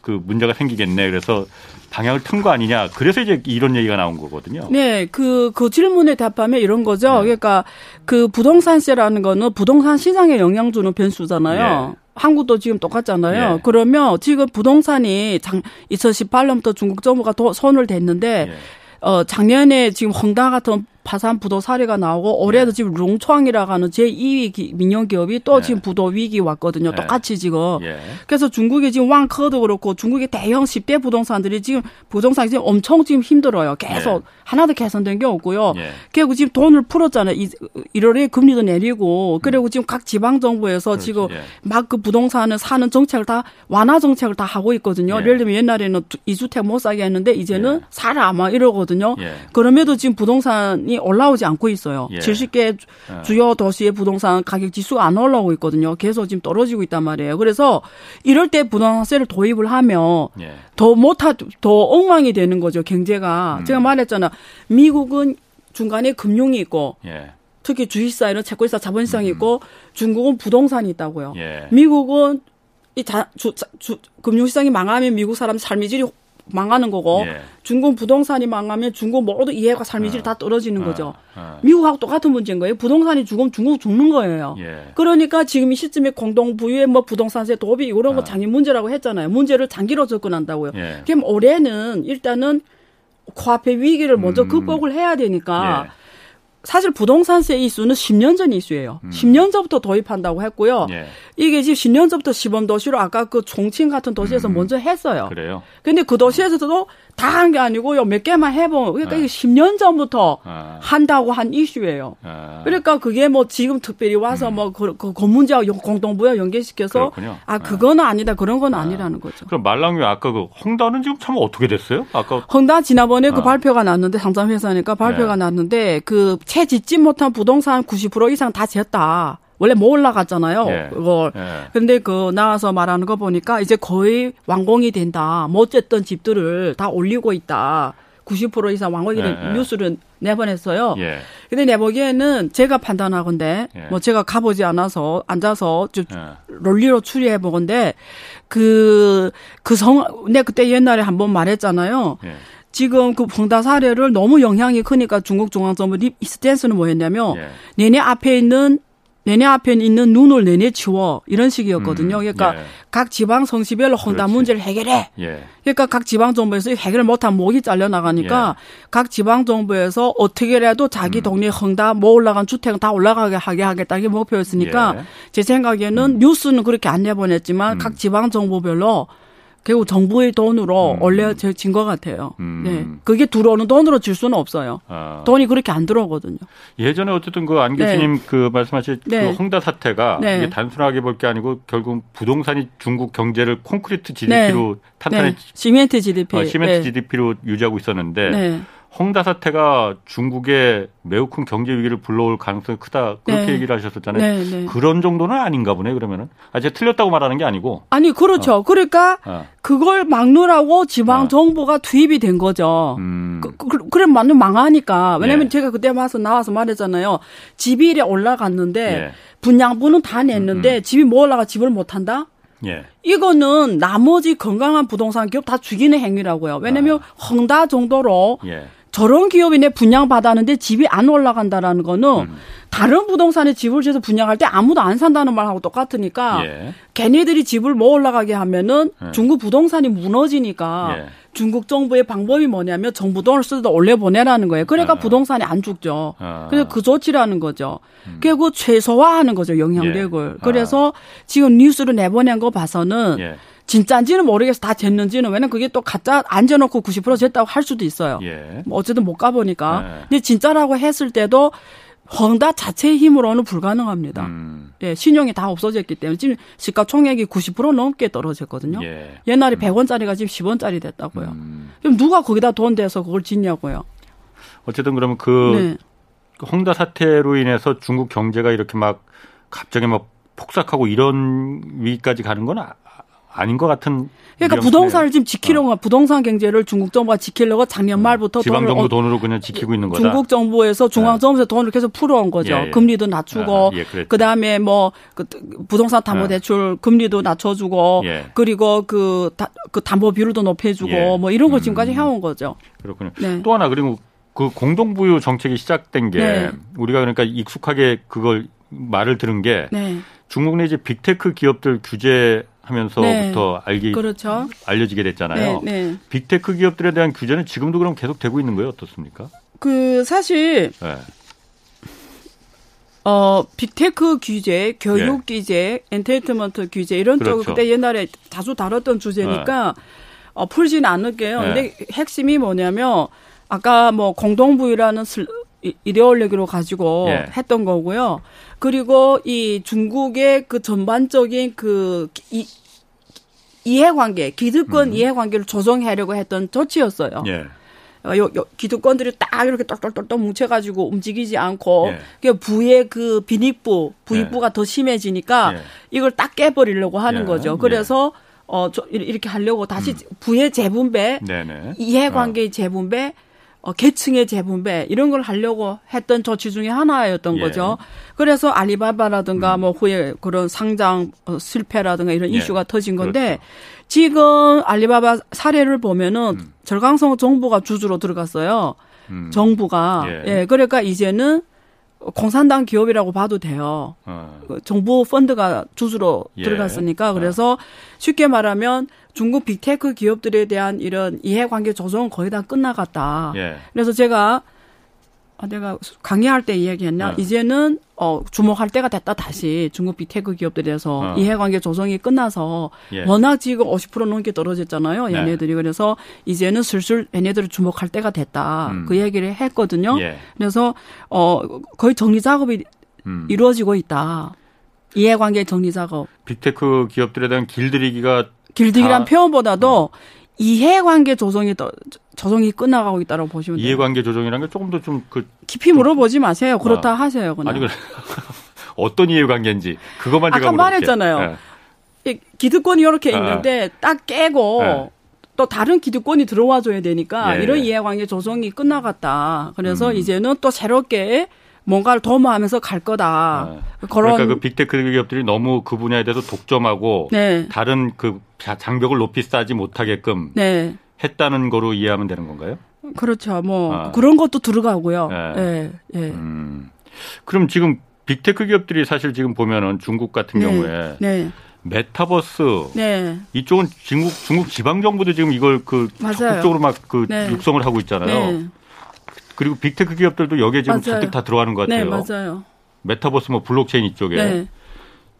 그 문제가 생기겠네. 그래서 방향을 튼 거 아니냐. 그래서 이제 이런 얘기가 나온 거거든요. 네, 그, 그 질문에 답하면 이런 거죠. 네. 그러니까 그 부동산세라는 거는 부동산 시장에 영향 주는 변수잖아요. 네. 한국도 지금 똑같잖아요. 네. 그러면 지금 부동산이 장, 2018년부터 중국 정부가 도, 손을 댔는데, 네. 어, 작년에 지금 헝다 같은 파산 부도 사례가 나오고 올해도 네. 지금 롱초항이라고 하는 제2위 민영 기업이 또 네. 지금 부도 위기 왔거든요. 네. 똑같이 지금. 예. 그래서 중국이 지금 왕커도 그렇고 중국의 대형 10대 부동산들이 지금 부동산이 지금 엄청 지금 힘들어요. 계속 예. 하나도 개선된 게 없고요. 예. 그리고 지금 돈을 풀었잖아요. 1월에 금리도 내리고 그리고 음. 지금 각 지방 정부에서 그렇지. 지금 예. 막그 부동산을 사는 정책을 다 완화 정책을 다 하고 있거든요. 예. 예를 들면 옛날에는 이주택 못 사게 했는데 이제는 예. 사라 아마 이러거든요. 그럼에도 지금 부동산이 올라오지 않고 있어요. 예. 70개 예. 주요 도시의 부동산 가격 지수가 안 올라오고 있거든요. 계속 지금 떨어지고 있단 말이에요. 그래서 이럴 때 부동산세를 도입을 하면 예. 더 못하 더 엉망이 되는 거죠. 경제가. 음. 제가 말했잖아. 미국은 중간에 금융이 있고 예. 특히 주식사에는 채권사 자본시장이 음. 있고 중국은 부동산이 있다고요. 예. 미국은 이 자, 주, 주, 금융시장이 망하면 미국 사람 삶의 질이 망하는 거고 예. 중국 부동산이 망하면 중국 모두 이해가 삶의 질이 어. 다 떨어지는 거죠. 어. 어. 미국하고 똑같은 문제인 거예요. 부동산이 죽으면 중국 죽는 거예요. 예. 그러니까 지금 이 시점에 공동 부유의 뭐 부동산세 도비 이런 거 어. 장기 문제라고 했잖아요. 문제를 장기로 접근한다고요. 예. 그럼 올해는 일단은 코앞에 위기를 먼저 음. 극복을 해야 되니까 예. 사실 부동산세 이수는 10년 전 이수예요. 음. 10년 전부터 도입한다고 했고요. 예. 이게 지금 10년 전부터 시범 도시로 아까 그 종칭 같은 도시에서 음. 먼저 했어요. 그래요? 근데 그 도시에서도 다 한 게 아니고요. 몇 개만 해본. 그러니까 아. 이게 10년 전부터 아. 한다고 한 이슈예요. 아. 그러니까 그게 뭐 지금 특별히 와서 음. 뭐그 그 건문제와 공동부여 연계시켜서 그렇군요. 아 그거는 아니다. 그런 건 아. 아니라는 거죠. 그럼 말랑유 아까 그 헝다는 지금 참 어떻게 됐어요? 아까 헝다 지난번에 그 아. 발표가 났는데 상장 회사니까 발표가 네. 났는데 그채 짓지 못한 부동산 90% 이상 다 지었다. 원래 못 올라갔잖아요. 예. 그걸. 예. 근데 그 나와서 말하는 거 보니까 이제 거의 완공이 된다. 뭐 어쨌든 집들을 다 올리고 있다. 90% 이상 완공이 된 예. 뉴스를 내보냈어요. 예. 근데 내 보기에는 제가 판단하건데 예. 뭐 제가 가보지 않아서 앉아서 좀 예. 롤리로 추리해 보건데 그 그 성 내가 그때 옛날에 한번 말했잖아요. 예. 지금 그 봉다 사례를 너무 영향이 크니까 중국 중앙정부 스탠스는 뭐였냐면 예. 내내 앞에 있는 내내 앞에 있는 눈을 내내 치워 이런 식이었거든요. 음, 그러니까 예. 각 지방 성시별로 혼다 문제를 해결해. 예. 그러니까 각 지방 정부에서 해결 못한 목이 잘려 나가니까 예. 각 지방 정부에서 어떻게라도 자기 음. 동네 헝다 뭐 올라간 주택 다 올라가게 하게 하겠다 이게 목표였으니까 예. 제 생각에는 음. 뉴스는 그렇게 안 내보냈지만 음. 각 지방 정부별로 결국 정부의 돈으로 음. 올려진 것 같아요. 음. 네. 그게 들어오는 돈으로 줄 수는 없어요. 아. 돈이 그렇게 안 들어오거든요. 예전에 어쨌든 그 안 교수님 네. 그 말씀하신 그 네. 그 홍다 사태가 네. 이게 단순하게 볼 게 아니고 결국 부동산이 중국 경제를 콘크리트 GDP로 네. 탄탄히 네. 시멘트 GDP, 어, 시멘트 GDP로 유지하고 있었는데 홍다 사태가 중국에 매우 큰 경제 위기를 불러올 가능성이 크다 그렇게 네. 얘기를 하셨었잖아요. 네, 네. 그런 정도는 아닌가 보네 그러면은. 아 제가 틀렸다고 말하는 게 아니고. 아니 그렇죠. 어. 그러니까 어. 그걸 막느라고 지방 어. 정부가 투입이 된 거죠. 음. 그, 그, 그래 완전 망하니까. 왜냐면 네. 제가 그때 와서 나와서 말했잖아요. 집이 올라갔는데 예. 분양분은 다 냈는데 음, 음. 집이 뭐 올라가 집을 못 한다? 예. 이거는 나머지 건강한 부동산 기업 다 죽이는 행위라고요. 왜냐면 아. 헝다 정도로 예. 저런 기업이 내 분양 받았는데 집이 안 올라간다라는 거는 음. 다른 부동산에 집을 지어서 분양할 때 아무도 안 산다는 말하고 똑같으니까 예. 걔네들이 집을 뭐 올라가게 하면은 예. 중국 부동산이 무너지니까 예. 중국 정부의 방법이 뭐냐면 정부 돈을 쓰다 올려 보내라는 거예요. 그러니까 아. 부동산이 안 죽죠. 아. 그래서 그 조치라는 거죠. 음. 그리고 최소화하는 거죠 영향력을. 예. 그래서 아. 지금 뉴스를 내보낸 거 봐서는 예. 진짜인지는 모르겠어. 다 쟀는지는. 왜냐면 그게 또 가짜 앉아놓고 90% 쟀다고 할 수도 있어요. 예. 뭐 어쨌든 못 가보니까. 네. 근데 진짜라고 했을 때도 헝다 자체의 힘으로는 불가능합니다. 음. 예, 신용이 다 없어졌기 때문에 지금 시가총액이 90% 넘게 떨어졌거든요. 예. 옛날에 음. 100원짜리가 지금 10원짜리 됐다고요. 음. 그럼 누가 거기다 돈 대서 그걸 짓냐고요. 어쨌든 그러면 그 네. 헝다 사태로 인해서 중국 경제가 이렇게 막 갑자기 막 폭삭하고 이런 위기까지 가는 건 아, 아닌 것 같은. 그러니까 부동산을 지금 지키려고 어. 부동산 경제를 중국 정부가 지키려고 작년 어. 말부터 지방 정부 돈으로 그냥 지키고 있는 거다. 중국 정부에서 중앙 정부에서 네. 돈을 계속 풀어온 거죠. 예, 예. 금리도 낮추고 아, 예, 그다음에 뭐 그 부동산 담보 대출 금리도 낮춰주고 예. 그리고 그, 다, 그 담보 비율도 높여주고 예. 뭐 이런 거 지금까지 음. 해온 거죠. 그렇군요. 네. 또 하나 그리고 그 공동부유 정책이 시작된 게 네. 우리가 그러니까 익숙하게 그걸 말을 들은 게 네. 중국 내지 big tech 기업들 규제 하면서부터 네. 알기 그렇죠. 알려지게 됐잖아요. 네, 네. big tech 기업들에 대한 규제는 지금도 그럼 계속 되고 있는 거예요, 어떻습니까? 그 사실 네. 어 big tech 규제, 교육 예. 규제, entertainment 규제 이런 그렇죠. 쪽 그때 옛날에 자주 다뤘던 주제니까 네. 어, 풀지는 않을게요. 네. 근데 핵심이 뭐냐면 아까 뭐 공동부유라는 이데올로기로 가지고 예. 했던 거고요. 그리고 이 중국의 그 전반적인 그 이, 이해관계, 기득권 음. 이해관계를 조정하려고 했던 조치였어요. 예. 어, 요, 요 기득권들이 딱 이렇게 똘똘똘똘 뭉쳐가지고 움직이지 않고 예. 부의 그 비닉부, 부익부가 예. 더 심해지니까 예. 이걸 딱 깨버리려고 하는 예. 거죠. 그래서 어, 저, 이렇게 하려고 다시 음. 부의 재분배, 네네. 이해관계의 어. 재분배, 어, 계층의 재분배 이런 걸 하려고 했던 조치 중에 하나였던 예. 거죠. 그래서 알리바바라든가 음. 뭐 후에 그런 상장 어, 실패라든가 이런 예. 이슈가 터진 건데 그렇죠. 지금 알리바바 사례를 보면은 음. 절강성 정부가 주주로 들어갔어요. 음. 정부가 예. 예. 그러니까 이제는 공산당 기업이라고 봐도 돼요. 어. 그 정부 펀드가 주주로 예. 들어갔으니까 그래서 어. 쉽게 말하면 중국 big tech 기업들에 대한 이런 이해관계 조정은 거의 다 끝나갔다. 예. 그래서 제가 아, 내가 강의할 때 이야기했나? 어. 이제는 어 주목할 때가 됐다 다시 중국 big tech 기업들에서 어. 이해관계 조정이 끝나서 예. 워낙 지금 50% 넘게 떨어졌잖아요. 네. 얘네들이 네. 그래서 이제는 슬슬 얘네들을 주목할 때가 됐다. 음. 그 얘기를 했거든요. 예. 그래서 어 거의 정리 작업이 음. 이루어지고 있다. 이해관계 정리 작업. 빅테크 기업들에 대한 길들이기가 길들이란 표현보다도 어. 이해관계 조정이 더 조정이 끝나가고 있다고 보시면 돼요. 이해관계 조정이라는 게 조금 더 좀 그 깊이 물어보지 마세요. 그렇다 아. 하세요. 그냥. 아니 그래. (laughs) 어떤 이해관계인지 그것만 제가 아까 물어볼게. 말했잖아요. 네. 기득권이 이렇게 아. 있는데 딱 깨고 네. 또 다른 기득권이 들어와 줘야 되니까 예. 이런 이해관계 조정이 끝나갔다. 그래서 음. 이제는 또 새롭게 뭔가를 도모하면서 갈 거다. 네. 그런 그러니까 그 big tech 기업들이 너무 그 분야에 대해서 독점하고 네. 다른 그 장벽을 높이 쌓지 못하게끔 네. 했다는 거로 이해하면 되는 건가요? 그렇죠. 뭐 아. 그런 것도 들어가고요. 예. 예. 예. 음. 그럼 지금 big tech 기업들이 사실 지금 보면은 중국 같은 네. 경우에 네. 메타버스 네. 이쪽은 중국 중국 지방 정부도 지금 이걸 그 맞아요. 적극적으로 막그 네. 육성을 하고 있잖아요. 네. 그리고 big tech 기업들도 여기에 지금 맞아요. 잔뜩 다 들어가는 것 같아요. 네, 맞아요. 메타버스 뭐 blockchain 이쪽에. 네.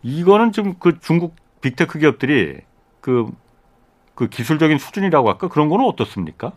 이거는 좀 그 중국 big tech 기업들이 그, 그 기술적인 수준이라고 할까? 그런 거는 어떻습니까?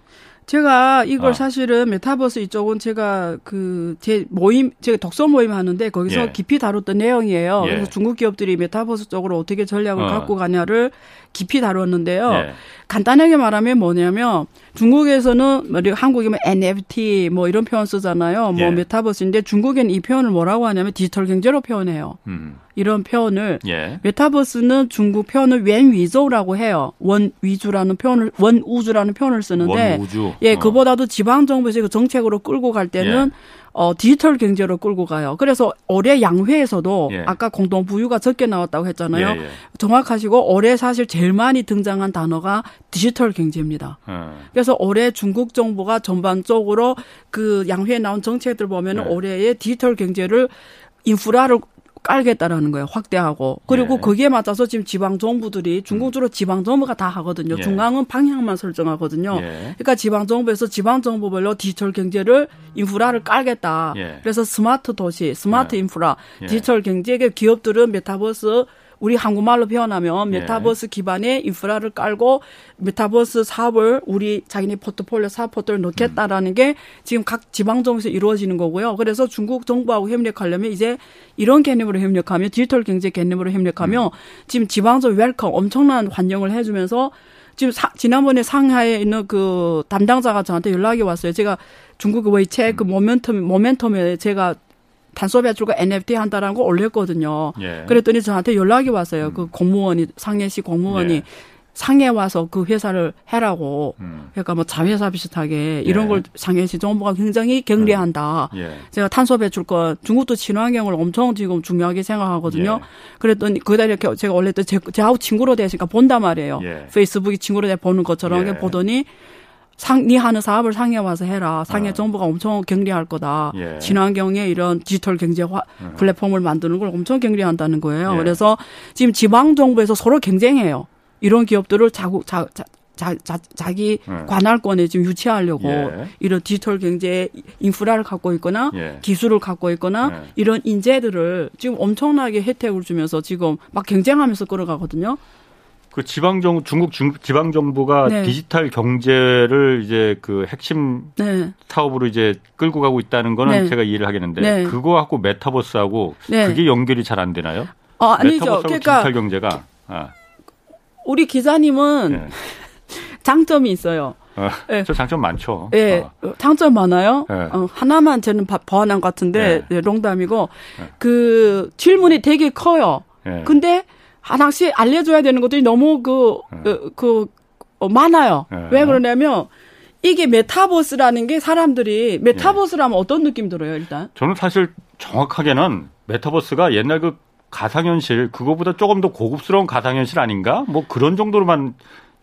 제가 이걸 아. 사실은 메타버스 이쪽은 제가 그 제 모임 제가 독서 모임 하는데 거기서 예. 깊이 다뤘던 내용이에요. 예. 그래서 중국 기업들이 메타버스 쪽으로 어떻게 전략을 어. 갖고 가냐를 깊이 다뤘는데요. 예. 간단하게 말하면 뭐냐면 중국에서는 뭐 한국이면 NFT 뭐 이런 표현 쓰잖아요. 뭐 예. metaverse인데 중국에는 이 표현을 뭐라고 하냐면 디지털 경제로 표현해요. 음. 이런 표현을 예. metaverse는 중국 표현을 元宇宙라고 해요. 元宇宙라는 표현을 원우주라는 표현을 쓰는데 원우주. 예, 어. 그보다도 지방 정부에서 그 정책으로 끌고 갈 때는 예. 어, 디지털 경제로 끌고 가요. 그래서 올해 양회에서도 예. 아까 공동 부유가 적게 나왔다고 했잖아요. 예, 예. 정확하시고 올해 사실 제일 많이 등장한 단어가 디지털 경제입니다. 어. 그래서 올해 중국 정부가 전반적으로 그 양회에 나온 정책들 보면은 네. 올해의 디지털 경제를 인프라를 깔겠다라는 거예요. 확대하고. 그리고 예. 거기에 맞춰서 지금 지방 정부들이 중국 주로 음. 지방 정부가 다 하거든요. 예. 중앙은 방향만 설정하거든요. 예. 그러니까 지방 정부에서 지방 정부별로 디지털 경제를 인프라를 깔겠다. 예. 그래서 스마트 도시, 스마트 예. 인프라, 예. 디지털 경제 기업들은 메타버스 우리 한국말로 표현하면 예. 메타버스 기반의 인프라를 깔고 메타버스 사업을 우리 자기네 포트폴리오 사업 포트를 넣겠다라는 게 지금 각 지방정부에서 이루어지는 거고요. 그래서 중국 정부하고 협력하려면 이제 이런 개념으로 협력하면 디지털 경제 개념으로 협력하면 음. 지금 지방정 welcome 엄청난 환영을 해주면서 지금 사, 지난번에 상하이에 있는 그 담당자가 저한테 연락이 왔어요. 제가 중국 웨이체 그 모멘텀 모멘텀에 제가 탄소 배출과 NFT 한다라는 거 올렸거든요. 예. 그랬더니 저한테 연락이 왔어요. 그 공무원이 상해시 공무원이 예. 상해 와서 그 회사를 해라고. 음. 그러니까 뭐 자회사 비슷하게 이런 예. 걸 상해시 정부가 굉장히 경례한다. 예. 제가 탄소 배출권 중국도 친환경을 엄청 지금 중요하게 생각하거든요. 예. 그랬더니 거기다 이렇게 제가 원래 또 제, 제하고 친구로 되니까 본단 말이에요. 예. 페이스북이 친구로 돼 보는 것처럼 예. 보더니 상, 니 하는 사업을 상해 와서 해라. 상해 어. 정부가 엄청 경리할 거다. 예. 친환경의 이런 디지털 경제 화 플랫폼을 만드는 걸 엄청 경리한다는 거예요. 예. 그래서 지금 지방 정부에서 서로 경쟁해요. 이런 기업들을 자국 자, 자, 자, 자, 자기 음. 관할권에 지금 유치하려고 예. 이런 디지털 경제 인프라를 갖고 있거나 예. 기술을 갖고 있거나 예. 이런 인재들을 지금 엄청나게 혜택을 주면서 지금 막 경쟁하면서 끌어가거든요. 그 지방 정 중국 중, 지방 정부가 네. 디지털 경제를 이제 그 핵심 네. 사업으로 이제 끌고 가고 있다는 거는 네. 제가 이해를 하겠는데 네. 그거하고 메타버스하고 네. 그게 연결이 잘 안 되나요? 어, 아니죠. 그러니까 디지털 경제가 아, 우리 기자님은 예. (laughs) 장점이 있어요. 어, 예. 저 장점 많죠. 예, 어. 장점 많아요. 예. 어, 하나만 저는 바- 보완한 것 같은데 예. 예, 농담이고 그 질문이 되게 커요. 예. 근데 하나씩 알려줘야 되는 것들이 너무 그, 예. 어, 그, 어, 많아요. 예. 왜 그러냐면, 이게 메타버스라는 게 사람들이, 메타버스라면 어떤 느낌 들어요, 일단? 저는 사실 정확하게는 메타버스가 옛날 그 가상현실 그거보다 조금 더 고급스러운 가상현실 아닌가? 뭐 그런 정도로만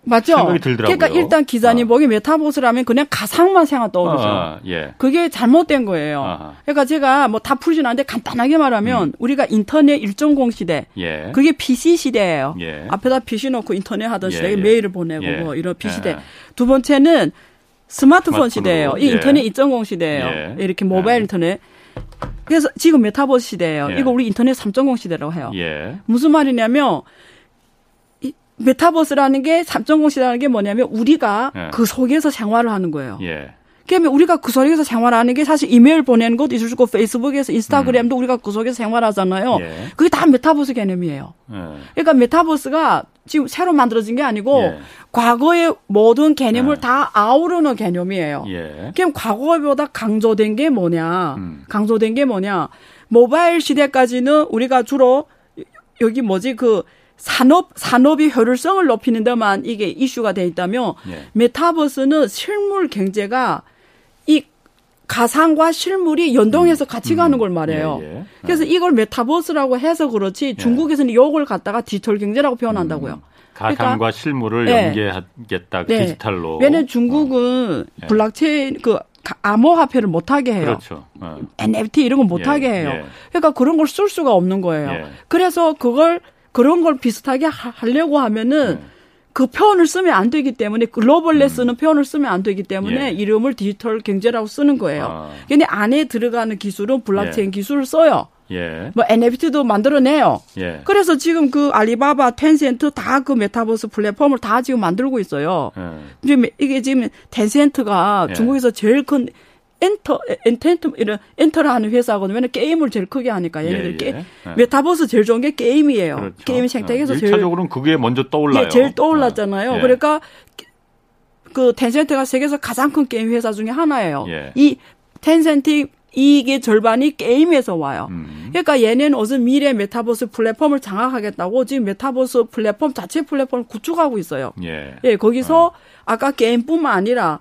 맞죠? 생각이 들더라고요. 그러니까 일단 기자님 어. 보기 메타버스라면 그냥 가상만 생각 떠오르죠. 아, 예. 그게 잘못된 거예요. 아하. 그러니까 제가 뭐 다 풀진 않는데 간단하게 말하면 우리가 인터넷 1.0 시대, 음. 예. 그게 PC 시대예요. 예. 앞에다 PC 놓고 인터넷 하던 예, 시대에 예. 메일을 보내고 예. 뭐 이런 PC 시대. 예. 두 번째는 스마트폰 시대예요. 이 예. 인터넷 2.0 시대예요. 예. 이렇게 모바일 예. 인터넷. 그래서 지금 메타버스 시대예요. 예. 이거 우리 인터넷 3.0 시대라고 해요. 예. 무슨 말이냐면 이 메타버스라는 게 3.0 시대라는 게 뭐냐면 우리가 예. 그 속에서 생활을 하는 거예요. 예. 그러면 우리가 그 속에서 생활하는 게 사실 이메일 보내는 것도 있을 수 있고 페이스북에서 인스타그램도 우리가 그 속에서 생활하잖아요. 음. 예. 그게 다 메타버스 개념이에요. 예. 그러니까 메타버스가 지금 새로 만들어진 게 아니고 예. 과거의 모든 개념을 예. 다 아우르는 개념이에요. 예. 그럼 과거보다 강조된 게 뭐냐? 음. 강조된 게 뭐냐? 모바일 시대까지는 우리가 주로 여기 뭐지 그 산업 산업의 효율성을 높이는 데만 이게 이슈가 돼 있다면 예. 메타버스는 실물 경제가 이 가상과 실물이 연동해서 같이 가는 걸 말해요. 예, 예. 그래서 이걸 메타버스라고 해서 그렇지 중국에서는 이걸 갖다가 디지털 경제라고 표현한다고요. 가상과 그러니까- 실물을 네. 연계하겠다 네. 디지털로. 왜냐면 중국은 예. 블록체인 그 가- 암호화폐를 못 하게 해요. 그렇죠. 어. NFT 이런 건 못 예, 하게 해요. 예. 그러니까 그런 걸 쓸 수가 없는 거예요. 예. 그래서 그걸 그런 걸 비슷하게 하, 하려고 하면은 예. 그 표현을 쓰면 안 되기 때문에 글로벌에서 쓰는 표현을 쓰면 안 되기 때문에 음. 예. 이름을 디지털 경제라고 쓰는 거예요. 아. 근데 안에 들어가는 기술은 블록체인 예. 기술을 써요. 예. 뭐 NFT도 만들어내요. 예. 그래서 지금 그 알리바바, 텐센트 다 그 메타버스 플랫폼을 다 지금 만들고 있어요. 예. 지금 이게 지금 텐센트가 예. 중국에서 제일 큰 엔터 엔텐트 이런 엔터를 하는 회사거든요. 왜냐면 게임을 제일 크게 하니까 얘네들 예, 게 예. 예. 메타버스 제일 좋은 게 게임이에요. 그렇죠. 게임 생태계에서 어, 제일 일차적으로는 그게 먼저 떠올라요. 예, 제일 떠올랐잖아요. 어. 예. 그러니까 그 텐센트가 세계에서 가장 큰 게임 회사 중에 하나예요. 예. 이 텐센트 이익의 절반이 게임에서 와요. 음. 그러니까 얘는 어서 미래 메타버스 플랫폼을 장악하겠다고 지금 메타버스 플랫폼 자체 플랫폼을 구축하고 있어요. 예. 예, 거기서 아까 게임뿐만 아니라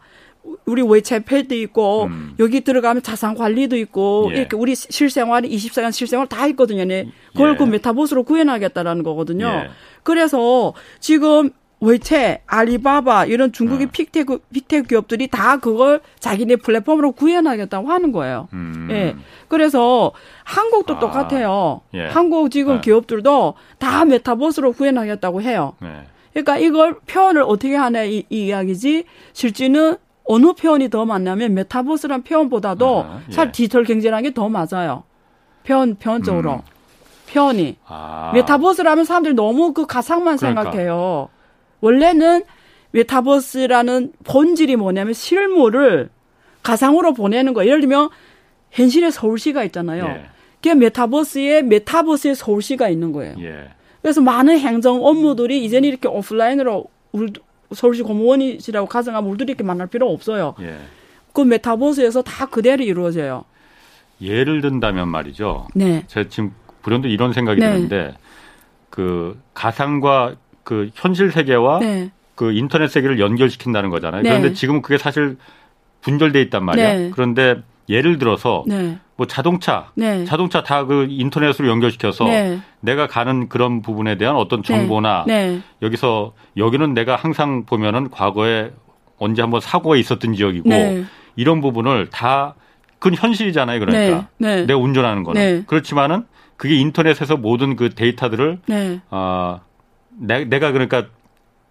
우리 위챗페이도 있고 음. 여기 들어가면 자산 관리도 있고 예. 이렇게 우리 실생활이 24시간 실생활 다 있거든요. 네. 그걸 예. 그 메타버스로 구현하겠다라는 거거든요. 예. 그래서 지금 위챗, 알리바바 이런 중국의 어. 빅테크 빅테크 기업들이 다 그걸 자기네 플랫폼으로 구현하겠다고 하는 거예요. 음. 예. 그래서 한국도 아. 똑같아요. 예. 한국 지금 아. 기업들도 다 메타버스로 구현하겠다고 해요. 네. 그러니까 이걸 표현을 어떻게 하냐 이, 이 이야기지. 실제는 어느 표현이 더 맞냐면 메타버스란 표현보다도 아하, 예. 사실 디지털 경제라는 게 더 맞아요. 표현 표현적으로 음. 표현이 아. 메타버스라면 사람들이 너무 그 가상만 그러니까. 생각해요. 원래는 메타버스라는 본질이 뭐냐면 실물을 가상으로 보내는 거. 예를 들면 현실의 서울시가 있잖아요. 예. 그게 메타버스에 메타버스의 서울시가 있는 거예요. 예. 그래서 많은 행정 업무들이 이제는 이렇게 오프라인으로 울- 서울시 공무원이시라고 가정하면 우리들이 이렇게 만날 필요 없어요. 예. 그 메타버스에서 다 그대로 이루어져요. 예를 든다면 말이죠. 네. 제가 지금 불현도 이런 생각이 네. 드는데 그 가상과 그 현실 세계와 네. 그 인터넷 세계를 연결시킨다는 거잖아요. 네. 그런데 지금은 그게 사실 분절돼 있단 말이야. 네. 그런데 예를 들어서 네. 뭐 자동차, 네. 자동차 다 그 인터넷으로 연결시켜서 네. 내가 가는 그런 부분에 대한 어떤 정보나 네. 여기서 여기는 내가 항상 보면은 과거에 언제 한번 사고가 있었던 지역이고 네. 이런 부분을 다 그건 현실이잖아요. 그러니까 네. 네. 내가 운전하는 거는 네. 그렇지만은 그게 인터넷에서 모든 그 데이터들을 네. 아 내, 내가 그러니까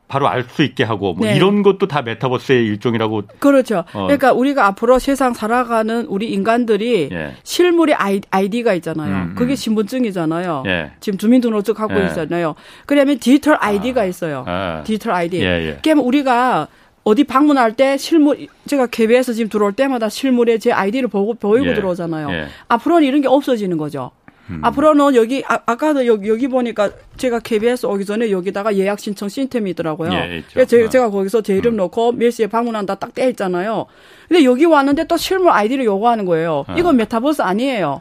바로 알 수 있게 하고 뭐 네. 이런 것도 다 메타버스의 일종이라고 그렇죠. 어. 그러니까 우리가 앞으로 세상 살아가는 우리 인간들이 예. 실물의 아이, 아이디가 있잖아요. 음, 음. 그게 신분증이잖아요. 예. 지금 주민등록증 갖고 예. 있잖아요. 그러면 디지털 아이디가 있어요. 아. 디지털 아이디. 예, 예. 그러면 우리가 어디 방문할 때 실물 제가 KBS 지금 들어올 때마다 실물에 제 아이디를 보고 보이고 예. 들어오잖아요. 예. 앞으로는 이런 게 없어지는 거죠. 음. 앞으로는 여기 아, 아까도 여기, 여기 보니까 제가 KBS 오기 전에 여기다가 예약 신청 시스템이 있더라고요. 예. 그래서 제가, 어. 제가 거기서 제 이름 넣고 몇 시에 방문한다 딱 떼 있잖아요. 근데 여기 왔는데 또 실물 아이디를 요구하는 거예요. 어. 이건 메타버스 아니에요.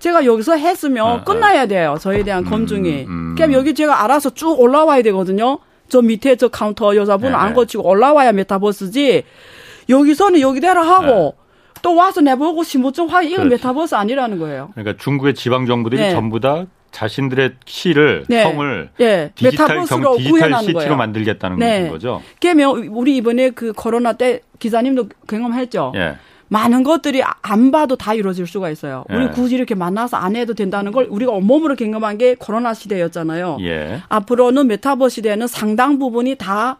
제가 여기서 했으면 어, 어. 끝나야 돼요. 저에 대한 검증이. 음. 그럼 여기 제가 알아서 쭉 올라와야 되거든요. 저 밑에 저 카운터 여자분 네, 안 네. 거치고 올라와야 메타버스지. 여기서는 여기대로 하고 또 와서 내보고 신분증 확인 이건 네. 그렇지. 메타버스 아니라는 거예요. 그러니까 중국의 지방 정부들이 네. 전부 다 자신들의 시를 네. 성을 예, 디지털 메타버스로 경, 디지털 구현하는 시티로 거예요. 만들겠다는 네. 거죠. 그러면 우리 이번에 그 코로나 때 기자님도 경험했죠. 예. 많은 것들이 안 봐도 다 이루어질 수가 있어요. 우리 예. 굳이 이렇게 만나서 안 해도 된다는 걸 우리가 온몸으로 경험한 게 코로나 시대였잖아요. 예. 앞으로는 메타버스 시대는 상당 부분이 다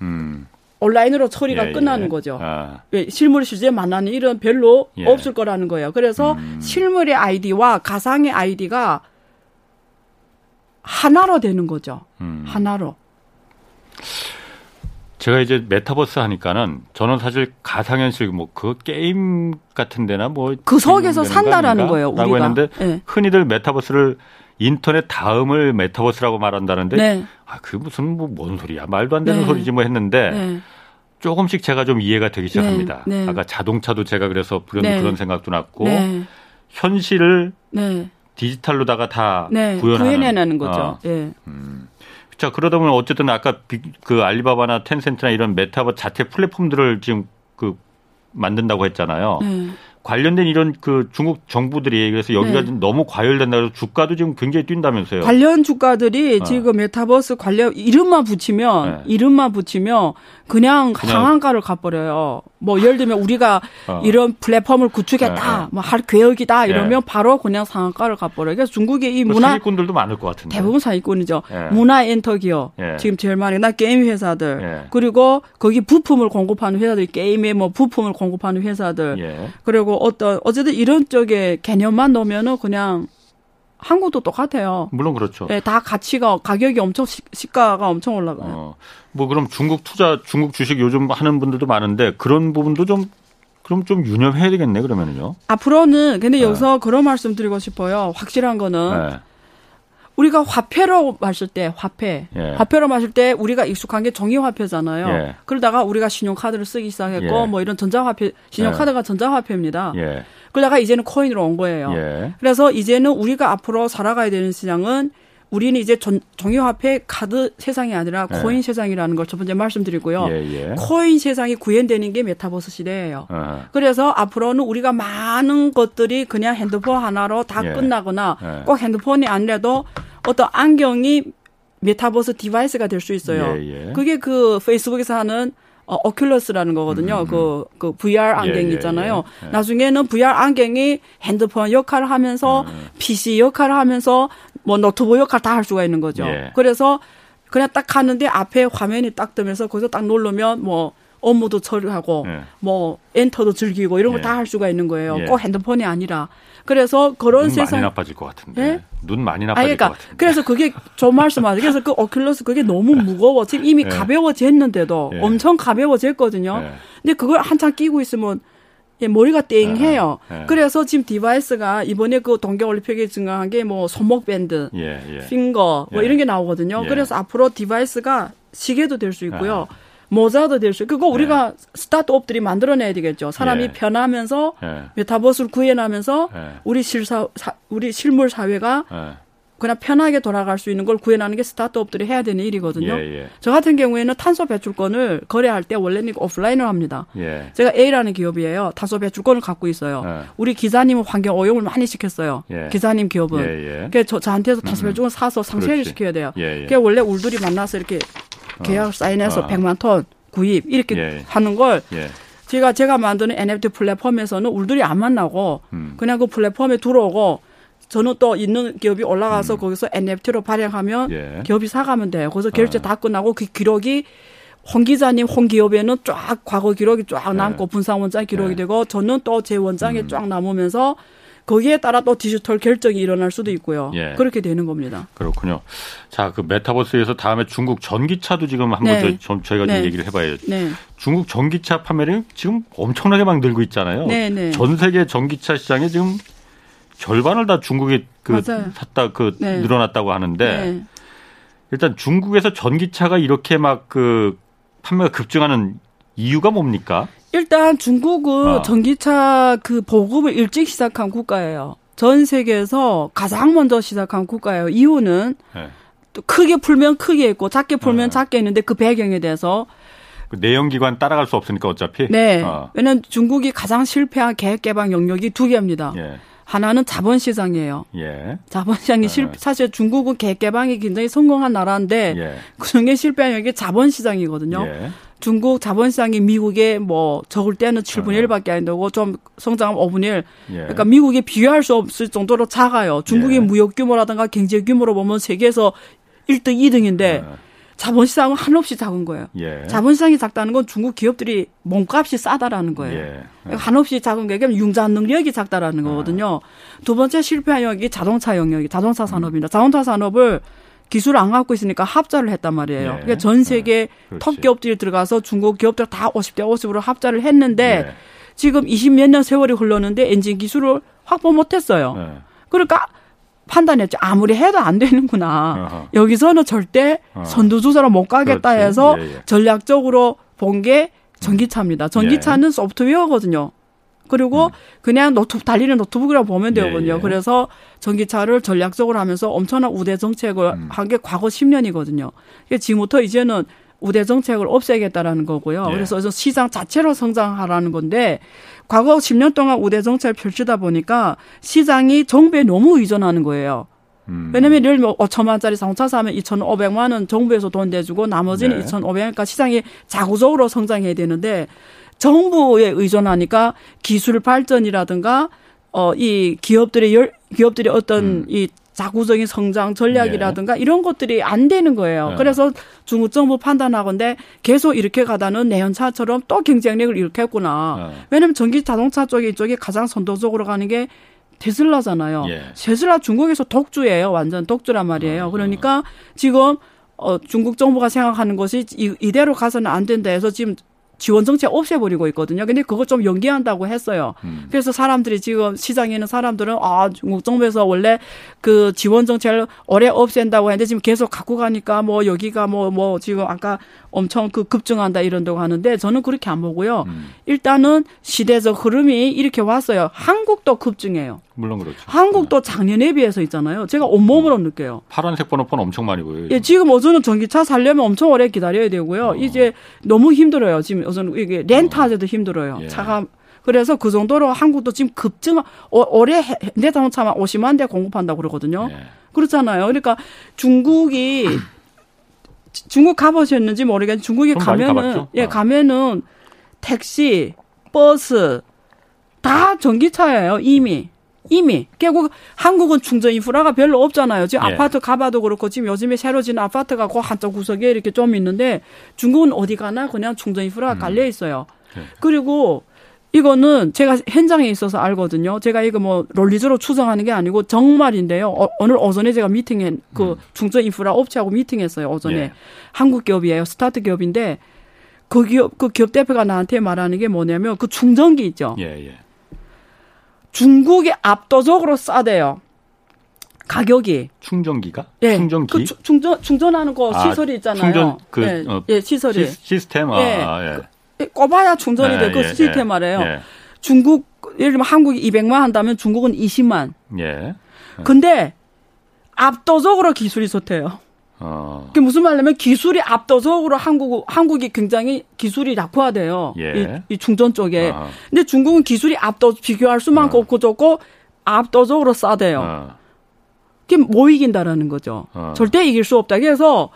음. 온라인으로 처리가 예, 예. 끝나는 거죠. 아. 왜 실물 실제 만나는 일은 별로 예. 없을 거라는 거예요. 그래서 음. 실물의 아이디와 가상의 아이디가 하나로 되는 거죠. 음. 하나로. 제가 이제 메타버스 하니까는 저는 사실 가상현실 뭐 그 게임 같은 데나 뭐 그 속에서 산다라는? 거예요, 라고 우리가. 했는데 예. 흔히들 메타버스를 인터넷 다음을 메타버스라고 말한다는데 네. 아, 그 무슨 뭐 뭔 소리야. 말도 안 되는 네. 소리지 뭐 했는데 네. 조금씩 제가 좀 이해가 되기 시작합니다. 네. 아까 자동차도 제가 그래서 그런 네. 그런 생각도 났고 네. 현실을 네. 디지털로다가 다 네. 구현하는 구현해내는 거죠. 어. 예. 자 그러다 보면 어쨌든 아까 빅- 그 알리바바나 텐센트나 이런 메타버스 자체 플랫폼들을 지금 그 만든다고 했잖아요. 네. 관련된 이런 그 중국 정부들이 그래서 여기가 네. 좀 너무 과열된다 그래서 주가도 지금 굉장히 뛴다면서요. 관련 주가들이 어. 지금 메타버스 관련 이름만 붙이면 네. 이름만 붙이면 그냥, 그냥- 상한가를 가버려요. 뭐 예를 들면 우리가 어. 이런 플랫폼을 구축했다, 네, 네. 뭐 할 계획이다 이러면 네. 바로 그냥 상한가를 가버려요. 그래서 중국의 이 그 문화 사기꾼들도 많을 것 같은데. 대부분 사기꾼이죠. 예. 문화 엔터 기업 예. 지금 제일 많이 나 게임 회사들 예. 그리고 거기 부품을 공급하는 회사들 게임에 뭐 부품을 공급하는 회사들 예. 그리고 어떤 어쨌든 이런 쪽에 개념만 넣으면은 그냥 한국도 똑같아요. 물론 그렇죠. 예, 다 가치가 가격이 엄청 시, 시가가 엄청 올라가요. 어, 뭐 그럼 중국 투자, 중국 주식 요즘 하는 분들도 많은데 그런 부분도 좀 그럼 좀 유념해야 되겠네 그러면은요. 앞으로는 근데 네. 여기서 그런 말씀 드리고 싶어요. 확실한 거는 네. 우리가 화폐로 마실 때 화폐 예. 화폐로 마실 때 우리가 익숙한 게 종이 화폐잖아요. 예. 그러다가 우리가 신용카드를 쓰기 시작했고 예. 뭐 이런 전자화폐 신용카드가 전자화폐입니다. 예. 그러다가 이제는 코인으로 온 거예요. 예. 그래서 이제는 우리가 앞으로 살아가야 되는 시장은 우리는 이제 전, 종이화폐 카드 세상이 아니라 예. 코인 세상이라는 걸 첫 번째 말씀드리고요. 예. 예. 코인 세상이 구현되는 게 메타버스 시대예요. 어. 그래서 앞으로는 우리가 많은 것들이 그냥 핸드폰 하나로 다 예. 끝나거나 예. 꼭 핸드폰이 아니라도 어떤 안경이 메타버스 디바이스가 될 수 있어요. 예, 예. 그게 그 페이스북에서 하는 어, 오큘러스라는 거거든요. 그, 그 VR 안경 음, 예, 예, 있잖아요. 예. 예. 나중에는 VR 안경이 핸드폰 역할을 하면서 음, PC 역할을 하면서 뭐 노트북 역할 다 할 수가 있는 거죠. 예. 그래서 그냥 딱 하는데 앞에 화면이 딱 뜨면서 거기서 딱 누르면 뭐 업무도 처리하고 예. 뭐 엔터도 즐기고 이런 거 예. 다할 수가 있는 거예요. 예. 꼭 핸드폰이 아니라. 그래서 그런 눈 세상 많이 나빠질 것 같은데. 예? 눈 많이 나빠질 그러니까 것 같은데. 그래서 그게 좋은 말씀하세요. 그래서 그 오큘러스 그게 너무 무거워. 지금 이미 예. 가벼워졌는데도 예. 엄청 가벼워졌거든요. 예. 근데 그걸 한참 끼고 있으면 예, 머리가 땡해요. 예. 그래서 지금 device가 이번에 그 동계올림픽에 등장한 게 뭐 손목 밴드, 예. 예. finger 뭐 예. 이런 게 나오거든요. 예. 그래서 앞으로 device가 시계도 될 수 있고요. 모자도 될 수. 그거 우리가 스타트업들이 만들어내야 되겠죠. 사람이 예. 편하면서 예. 메타버스를 구현하면서 예. 우리 실사 사- 우리 실물 사회가 예. 그냥 편하게 돌아갈 수 있는 걸 구현하는 게 스타트업들이 해야 되는 일이거든요. 예, 예. 저 같은 경우에는 탄소 배출권을 거래할 때 원래는 오프라인으로 합니다. 예. 제가 A라는 기업이에요. 탄소 배출권을 갖고 있어요. 예. 우리 기사님은 환경 오염을 많이 시켰어요. 예. 기사님 기업은. 예, 예. 그래서 저, 저한테서 탄소 배출권 사서 그렇지. 시켜야 돼요. 예, 예. 그게 원래 울들이 만나서 이렇게 계약 사인해서 어. 100만 톤 구입 이렇게 예. 하는 걸 예. 제가 제가 만드는 NFT 플랫폼에서는 울들이 안 만나고 음. 그냥 그 플랫폼에 들어오고 저는 또 있는 기업이 올라가서 거기서 NFT로 발행하면 음. 예. 기업이 사가면 돼요. 거기서 결제 아. 다 끝나고 그 기록이 홍 기자님 홍 기업에는 쫙 과거 기록이 쫙 남고 분상 원장 기록이 네. 되고 저는 또 제 원장에 음. 쫙 남으면서 거기에 따라 또 디지털 결정이 일어날 수도 있고요. 예. 그렇게 되는 겁니다. 그렇군요. 자, 그 메타버스에서 다음에 중국 전기차도 지금 한번 네. 저, 저, 희가 좀 네. 얘기를 해봐요. 네. 중국 전기차 판매량이 지금 엄청나게 막 늘고 있잖아요. 네, 네. 전 세계 전기차 시장에 지금 절반을 다 중국이 그 맞아요. 샀다 그 네. 늘어났다고 하는데 네. 일단 중국에서 전기차가 이렇게 막 그 판매가 급증하는 이유가 뭡니까? 일단 중국은 어. 전기차 그 보급을 일찍 시작한 국가예요. 전 세계에서 가장 먼저 시작한 국가예요. 이유는 네. 또 크게 풀면 크게 있고 작게 풀면 어. 작게 있는데 그 배경에 대해서 그 내연기관 따라갈 수 없으니까 어차피. 네. 어. 왜냐면 중국이 가장 실패한 계획 개방 영역이 두 개입니다. 예. 하나는 자본 시장이에요. 예. 자본 시장이 실 네. 사실 중국은 계획 개방이 굉장히 성공한 나라인데 예. 그중에 실패한 영역이 자본 시장이거든요. 예. 중국 자본시장이 미국에 뭐 적을 때는 7분의 어. 1밖에 안 되고 좀 성장하면 5분의 1. 예. 그러니까 미국에 비교할 수 없을 정도로 작아요. 중국의 예. 무역 규모라든가 경제 규모로 보면 세계에서 1등, 2등인데 어. 자본시장은 한없이 작은 거예요. 예. 자본시장이 작다는 건 중국 기업들이 몸값이 싸다라는 거예요. 예. 그러니까 한없이 작은 게 그냥 융자 능력이 작다라는 거거든요. 두 번째 실패한 영역이 자동차 영역이 자동차 산업입니다. 자동차 산업을 기술을 안 갖고 있으니까 합자를 했단 말이에요. 예. 그러니까 전 세계 그렇지. 톱 기업들이 들어가서 중국 기업들 다 50대 50으로 합자를 했는데 예. 지금 20 몇 년 세월이 흘렀는데 엔진 기술을 확보 못 했어요. 예. 그러니까 판단했죠. 아무리 해도 안 되는구나. 어허. 여기서는 절대 어. 선두주자로 못 가겠다 그렇지. 해서 예, 예. 전략적으로 본 게 전기차입니다. 전기차는 소프트웨어거든요. 그리고 그냥 노트 달리는 노트북이라고 보면 음. 예, 되거든요. 예. 그래서 전기차를 전략적으로 하면서 엄청난 우대 정책을 음. 한게 과거 10년이거든요. 지금부터 이제는 우대 정책을 없애겠다라는 거고요. 예. 그래서 시장 자체로 성장하라는 건데 과거 10년 동안 우대 정책을 펼치다 보니까 시장이 정부에 너무 의존하는 거예요. 음. 왜냐면 예를 들면 5천만짜리 자동차 사면 2,500만 원 정부에서 돈 대주고 나머지는 네. 2,500원이니까 시장이 자구적으로 성장해야 되는데 정부에 의존하니까 기술 발전이라든가 어 이 기업들의 열 기업들의 어떤 음. 이 자구적인 성장 전략이라든가 이런 것들이 안 되는 거예요. 네. 그래서 중국 정부 판단하건데 계속 이렇게 가다는 내연차처럼 또 경쟁력을 잃겠구나. 네. 왜냐면 전기 자동차 쪽이 이쪽이 가장 선도적으로 가는 게 테슬라잖아요. 예. 테슬라 중국에서 독주예요. 완전 독주란 말이에요. 어, 그러니까 지금 어 중국 정부가 생각하는 것이 이, 이대로 가서는 안 된다 해서 지금 지원 정책 없애버리고 있거든요. 근데 그거 좀 연기한다고 했어요. 음. 그래서 사람들이 지금 시장에 있는 사람들은 아 중국 정부에서 원래 그 지원 정책을 오래 없앤다고 했는데 지금 계속 갖고 가니까 뭐 여기가 뭐뭐 지금 아까 엄청 그 급증한다 이런다고 하는데 저는 그렇게 안 보고요. 음. 일단은 시대적 흐름이 이렇게 왔어요. 한국도 급증해요. 물론 그렇죠. 한국도 작년에 비해서 있잖아요. 제가 온몸으로 느껴요. 파란색 번호판 엄청 많이 보여요. 예, 지금 어제는 전기차 살려면 엄청 오래 기다려야 되고요. 어. 이제 너무 힘들어요. 지금 어제는 이게 렌트하기도 힘들어요. 예. 차가 그래서 그 정도로 한국도 지금 급증 어, 올해 내 자동차만 50만 대 공급한다고 그러거든요. 예. 그렇잖아요. 그러니까 중국이 (clears throat) 중국 가보셨는지 모르겠는데 중국에 가면은? 예 어. 가면은 택시, 버스 다 전기차예요 이미 이미 결국 한국은 충전 인프라가 별로 없잖아요. 지금 예. 아파트 가봐도 그렇고 지금 요즘에 새로 지은 아파트가 그 한쪽 구석에 이렇게 좀 있는데 중국은 어디 가나 그냥 충전 인프라가 깔려 있어요. 예. 그리고 이거는 제가 현장에 있어서 알거든요. 제가 이거 뭐 논리적으로 추정하는 게 아니고 정말인데요. 어, 오늘 오전에 제가 미팅해 그 중전 인프라 업체하고 미팅했어요. 오전에 예. 한국 기업이에요. 스타트 기업인데 그 기업 그 기업 대표가 나한테 말하는 게 뭐냐면 그 충전기 있죠. 예, 예. 중국이 압도적으로 싸대요. 가격이 충전기가? 예. 충전기? 그 추- 충전 충전하는 거 아, 시설이 있잖아요. 충전 그 예, 어, 예, 시설이 시, 스템 아, 예. 예. 꼽아야 충전이 예, 될그 예, 예. 말이에요. 예. 중국 예를 들면 한국이 200만 한다면 중국은 20만. 예. 근데 압도적으로 기술이 좋대요. 어. 그게 무슨 말이냐면 기술이 압도적으로 한국 한국이 굉장히 기술이 약화돼요. 예. 이, 이 충전 쪽에. 아. 근데 중국은 기술이 압도 비교할 수만큼 없고 좋고 압도적으로 싸대요. 어. 그게 못 이긴다라는 거죠. 어. 절대 이길 수 없다. 그래서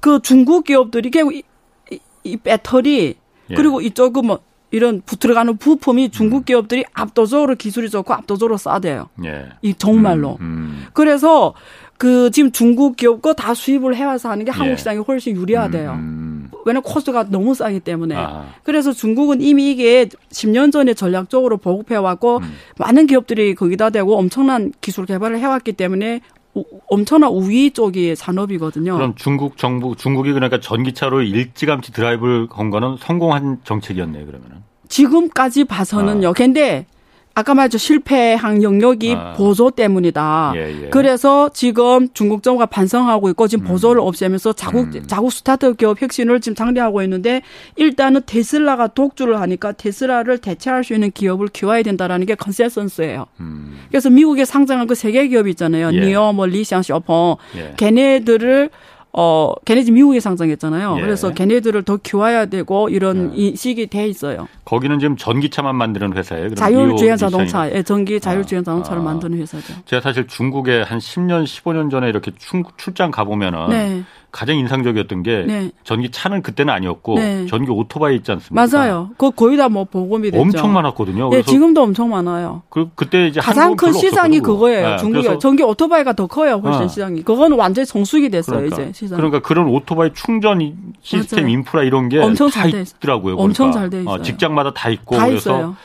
그 중국 기업들이 결국 이, 이, 이 배터리 예. 그리고 이쪽 그뭐 이런 부, 들어가는 부품이 음. 중국 기업들이 압도적으로 기술이 좋고 압도적으로 싸대요. 예. 이 정말로. 음. 그래서 그 지금 중국 기업 거 다 수입을 해와서 하는 게 한국 예. 시장이 훨씬 유리하대요. 음. 왜냐면 코스트가 너무 싸기 때문에. 아. 그래서 중국은 이미 이게 10년 전에 전략적으로 보급해왔고 음. 많은 기업들이 거기다 대고 엄청난 기술 개발을 해왔기 때문에 우- 엄청난 우위 쪽이 산업이거든요. 그럼 중국 정부 중국이 그러니까 전기차로 일찌감치 드라이브를 건 거는 성공한 정책이었네요, 그러면은. 지금까지 봐서는요. 근데 아까 말했죠 실패한 영역이 아. 보조 때문이다. 예, 예. 그래서 지금 중국 정부가 반성하고 있고 지금 보조를 없애면서 자국 음. 자국 스타트업 기업 혁신을 지금 장려하고 있는데 일단은 테슬라가 독주를 하니까 테슬라를 대체할 수 있는 기업을 키워야 된다라는 게 consensus예요. 음. 그래서 미국에 상장한 그 세계 기업 있잖아요. 예. 니오, 뭐 리샹, 샤오펑. 예. 걔네들을 어 걔네 지금 미국에 상장했잖아요. 예. 그래서 걔네들을 더 키워야 되고 이런 예. 인식이 돼 있어요. 거기는 지금 전기차만 만드는 회사예요. 자율주행 자동차. 예, 전기 자율주행 자동차를 아. 만드는 회사죠. 제가 사실 중국에 한 10년, 15년 전에 이렇게 출, 출장 가보면은 네. 가장 인상적이었던 게 네. 전기 차는 그때는 아니었고 네. 전기 오토바이 있지 않습니까? 맞아요. 그거 거의 다 뭐 보급이 됐죠. 엄청 많았거든요. 예, 그래서 지금도 엄청 많아요. 그, 그때 이제 가장 큰 시장이 없었거든요. 그거예요. 네, 중국이 전기 오토바이가 더 커요. 훨씬 어. 시장이. 그거는 완전히 성숙이 됐어요. 그러니까, 이제 시장. 그러니까 그런 오토바이 충전 시스템 맞아요. 인프라 이런 게 엄청 다 있- 있더라고요. 엄청 보니까. 잘돼 있어요. 어, 직장마다 다 있고 다 그래서 있어요.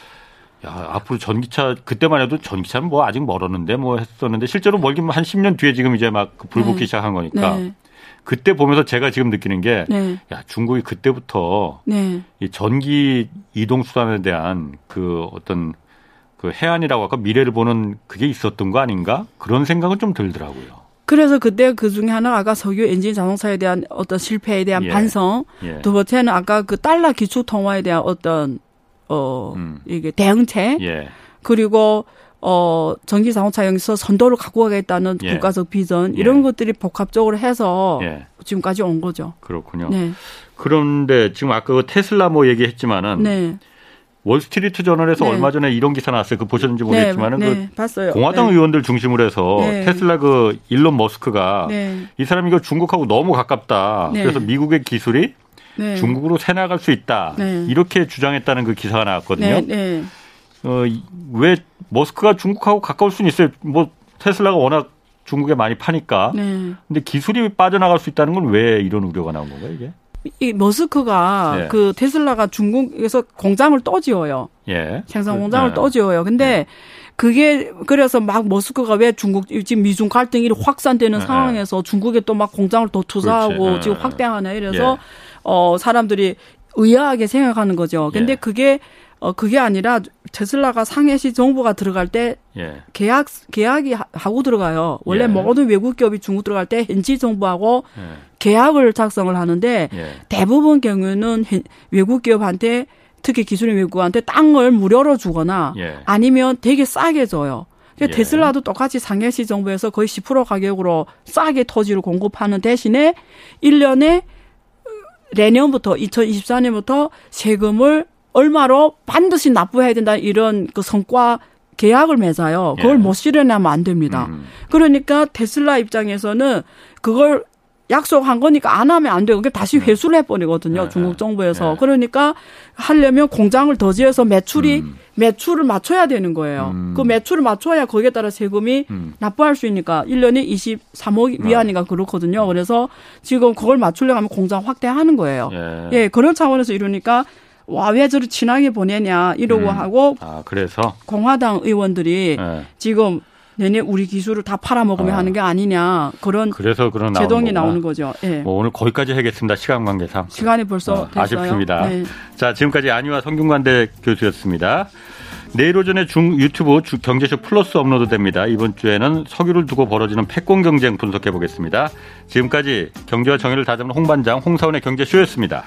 야, 앞으로 전기차 그때만 해도 전기차는 뭐 아직 멀었는데 뭐 했었는데 실제로 멀긴 한 10년 뒤에 지금 이제 막그 불붙기 네. 시작한 거니까 네. 그때 보면서 제가 지금 느끼는 게 네. 야, 중국이 그때부터 네. 이 전기 이동 수단에 대한 그 어떤 그 해안이라고 할까 미래를 보는 그게 있었던 거 아닌가 그런 생각은 좀 들더라고요. 그래서 그때 그 중에 하나가 아까 석유 엔진 자동차에 대한 어떤 실패에 대한 예. 반성. 예. 두 번째는 아까 그 달러 기초 통화에 대한 어떤 어 음. 이게 대응책 예. 그리고 어 전기 자동차 여기서 선도를 갖고 가겠다는 예. 국가적 비전 예. 이런 것들이 복합적으로 해서 예. 지금까지 온 거죠. 그렇군요. 네. 그런데 지금 아까 그 테슬라 뭐 얘기했지만은 네. 월스트리트 저널에서 네. 얼마 전에 이런 기사 나왔어요. 그 보셨는지 네. 모르겠지만은 네. 봤어요. 그 공화당 네. 의원들 중심으로 해서 네. 테슬라 그 일론 머스크가 네. 이 사람이 이거 중국하고 너무 가깝다. 네. 그래서 미국의 기술이 네. 중국으로 새 나갈 수 있다. 네. 이렇게 주장했다는 그 기사가 나왔거든요. 어, 이- 왜 머스크가 중국하고 가까울 수는 있어요. 뭐 테슬라가 워낙 중국에 많이 파니까. 네. 근데 기술이 빠져나갈 수 있다는 건 왜 이런 우려가 나온 건가요, 이게? 이 머스크가 네. 그 테슬라가 중국에서 공장을 또 지어요. 예. 생산 공장을 네. 또 지어요. 근데 그게 그래서 막 머스크가 왜 중국 지금 미중 갈등이 확산되는 네. 상황에서 중국에 또 막 공장을 더 투자하고. 지금 네. 확대하네 이래서 예. 어 사람들이 의아하게 생각하는 거죠. 근데 예. 그게 어 그게 아니라 테슬라가 상해시 정부가 들어갈 때 예. 계약 계약이 하- 하고 들어가요. 원래 예. 모든 외국 기업이 중국 들어갈 때 현지 정부하고 예. 계약을 작성을 하는데 예. 대부분 경우는 현- 외국 기업한테 특히 기술인 외국한테 땅을 무료로 주거나 예. 아니면 되게 싸게 줘요. 그러니까 예. 테슬라도 똑같이 상해시 정부에서 거의 10% 가격으로 싸게 토지를 공급하는 대신에 1년에 내년부터 2024년부터 세금을 얼마로 반드시 납부해야 된다 이런 그 성과 계약을 맺어요. 그걸 예. 못 실현하면 안 됩니다. 음. 그러니까 테슬라 입장에서는 그걸 약속한 거니까 안 하면 안 되고 그게 다시 회수를 해버리거든요. 네, 중국 정부에서. 네. 그러니까 하려면 공장을 더 지어서 매출이 음. 매출을 맞춰야 되는 거예요. 음. 그 매출을 맞춰야 거기에 따라 세금이 음. 납부할 수 있으니까 1년에 23억 위안인가 그렇거든요. 그래서 지금 그걸 맞추려고 하면 공장 확대하는 거예요. 예. 예, 그런 차원에서 이러니까 와, 왜 저를 친하게 보내냐 이러고 음. 하고 아, 그래서 공화당 의원들이 예. 지금 내내 우리 기술을 다 팔아먹으면 아. 하는 게 아니냐 그런 그래서 그런 제동이. 나오는 거죠. 예. 뭐 오늘 거기까지 하겠습니다. 시간 관계상. 시간이 벌써 어. 아쉽습니다. 네. 자, 지금까지 안유아 성균관대 교수였습니다. 내일 오전에 중 유튜브 주 경제쇼 플러스 업로드됩니다. 이번 주에는 석유를 두고 벌어지는 패권 경쟁 분석해 보겠습니다. 지금까지 경제와 정의를 다잡는 홍반장 홍사원의 경제쇼였습니다.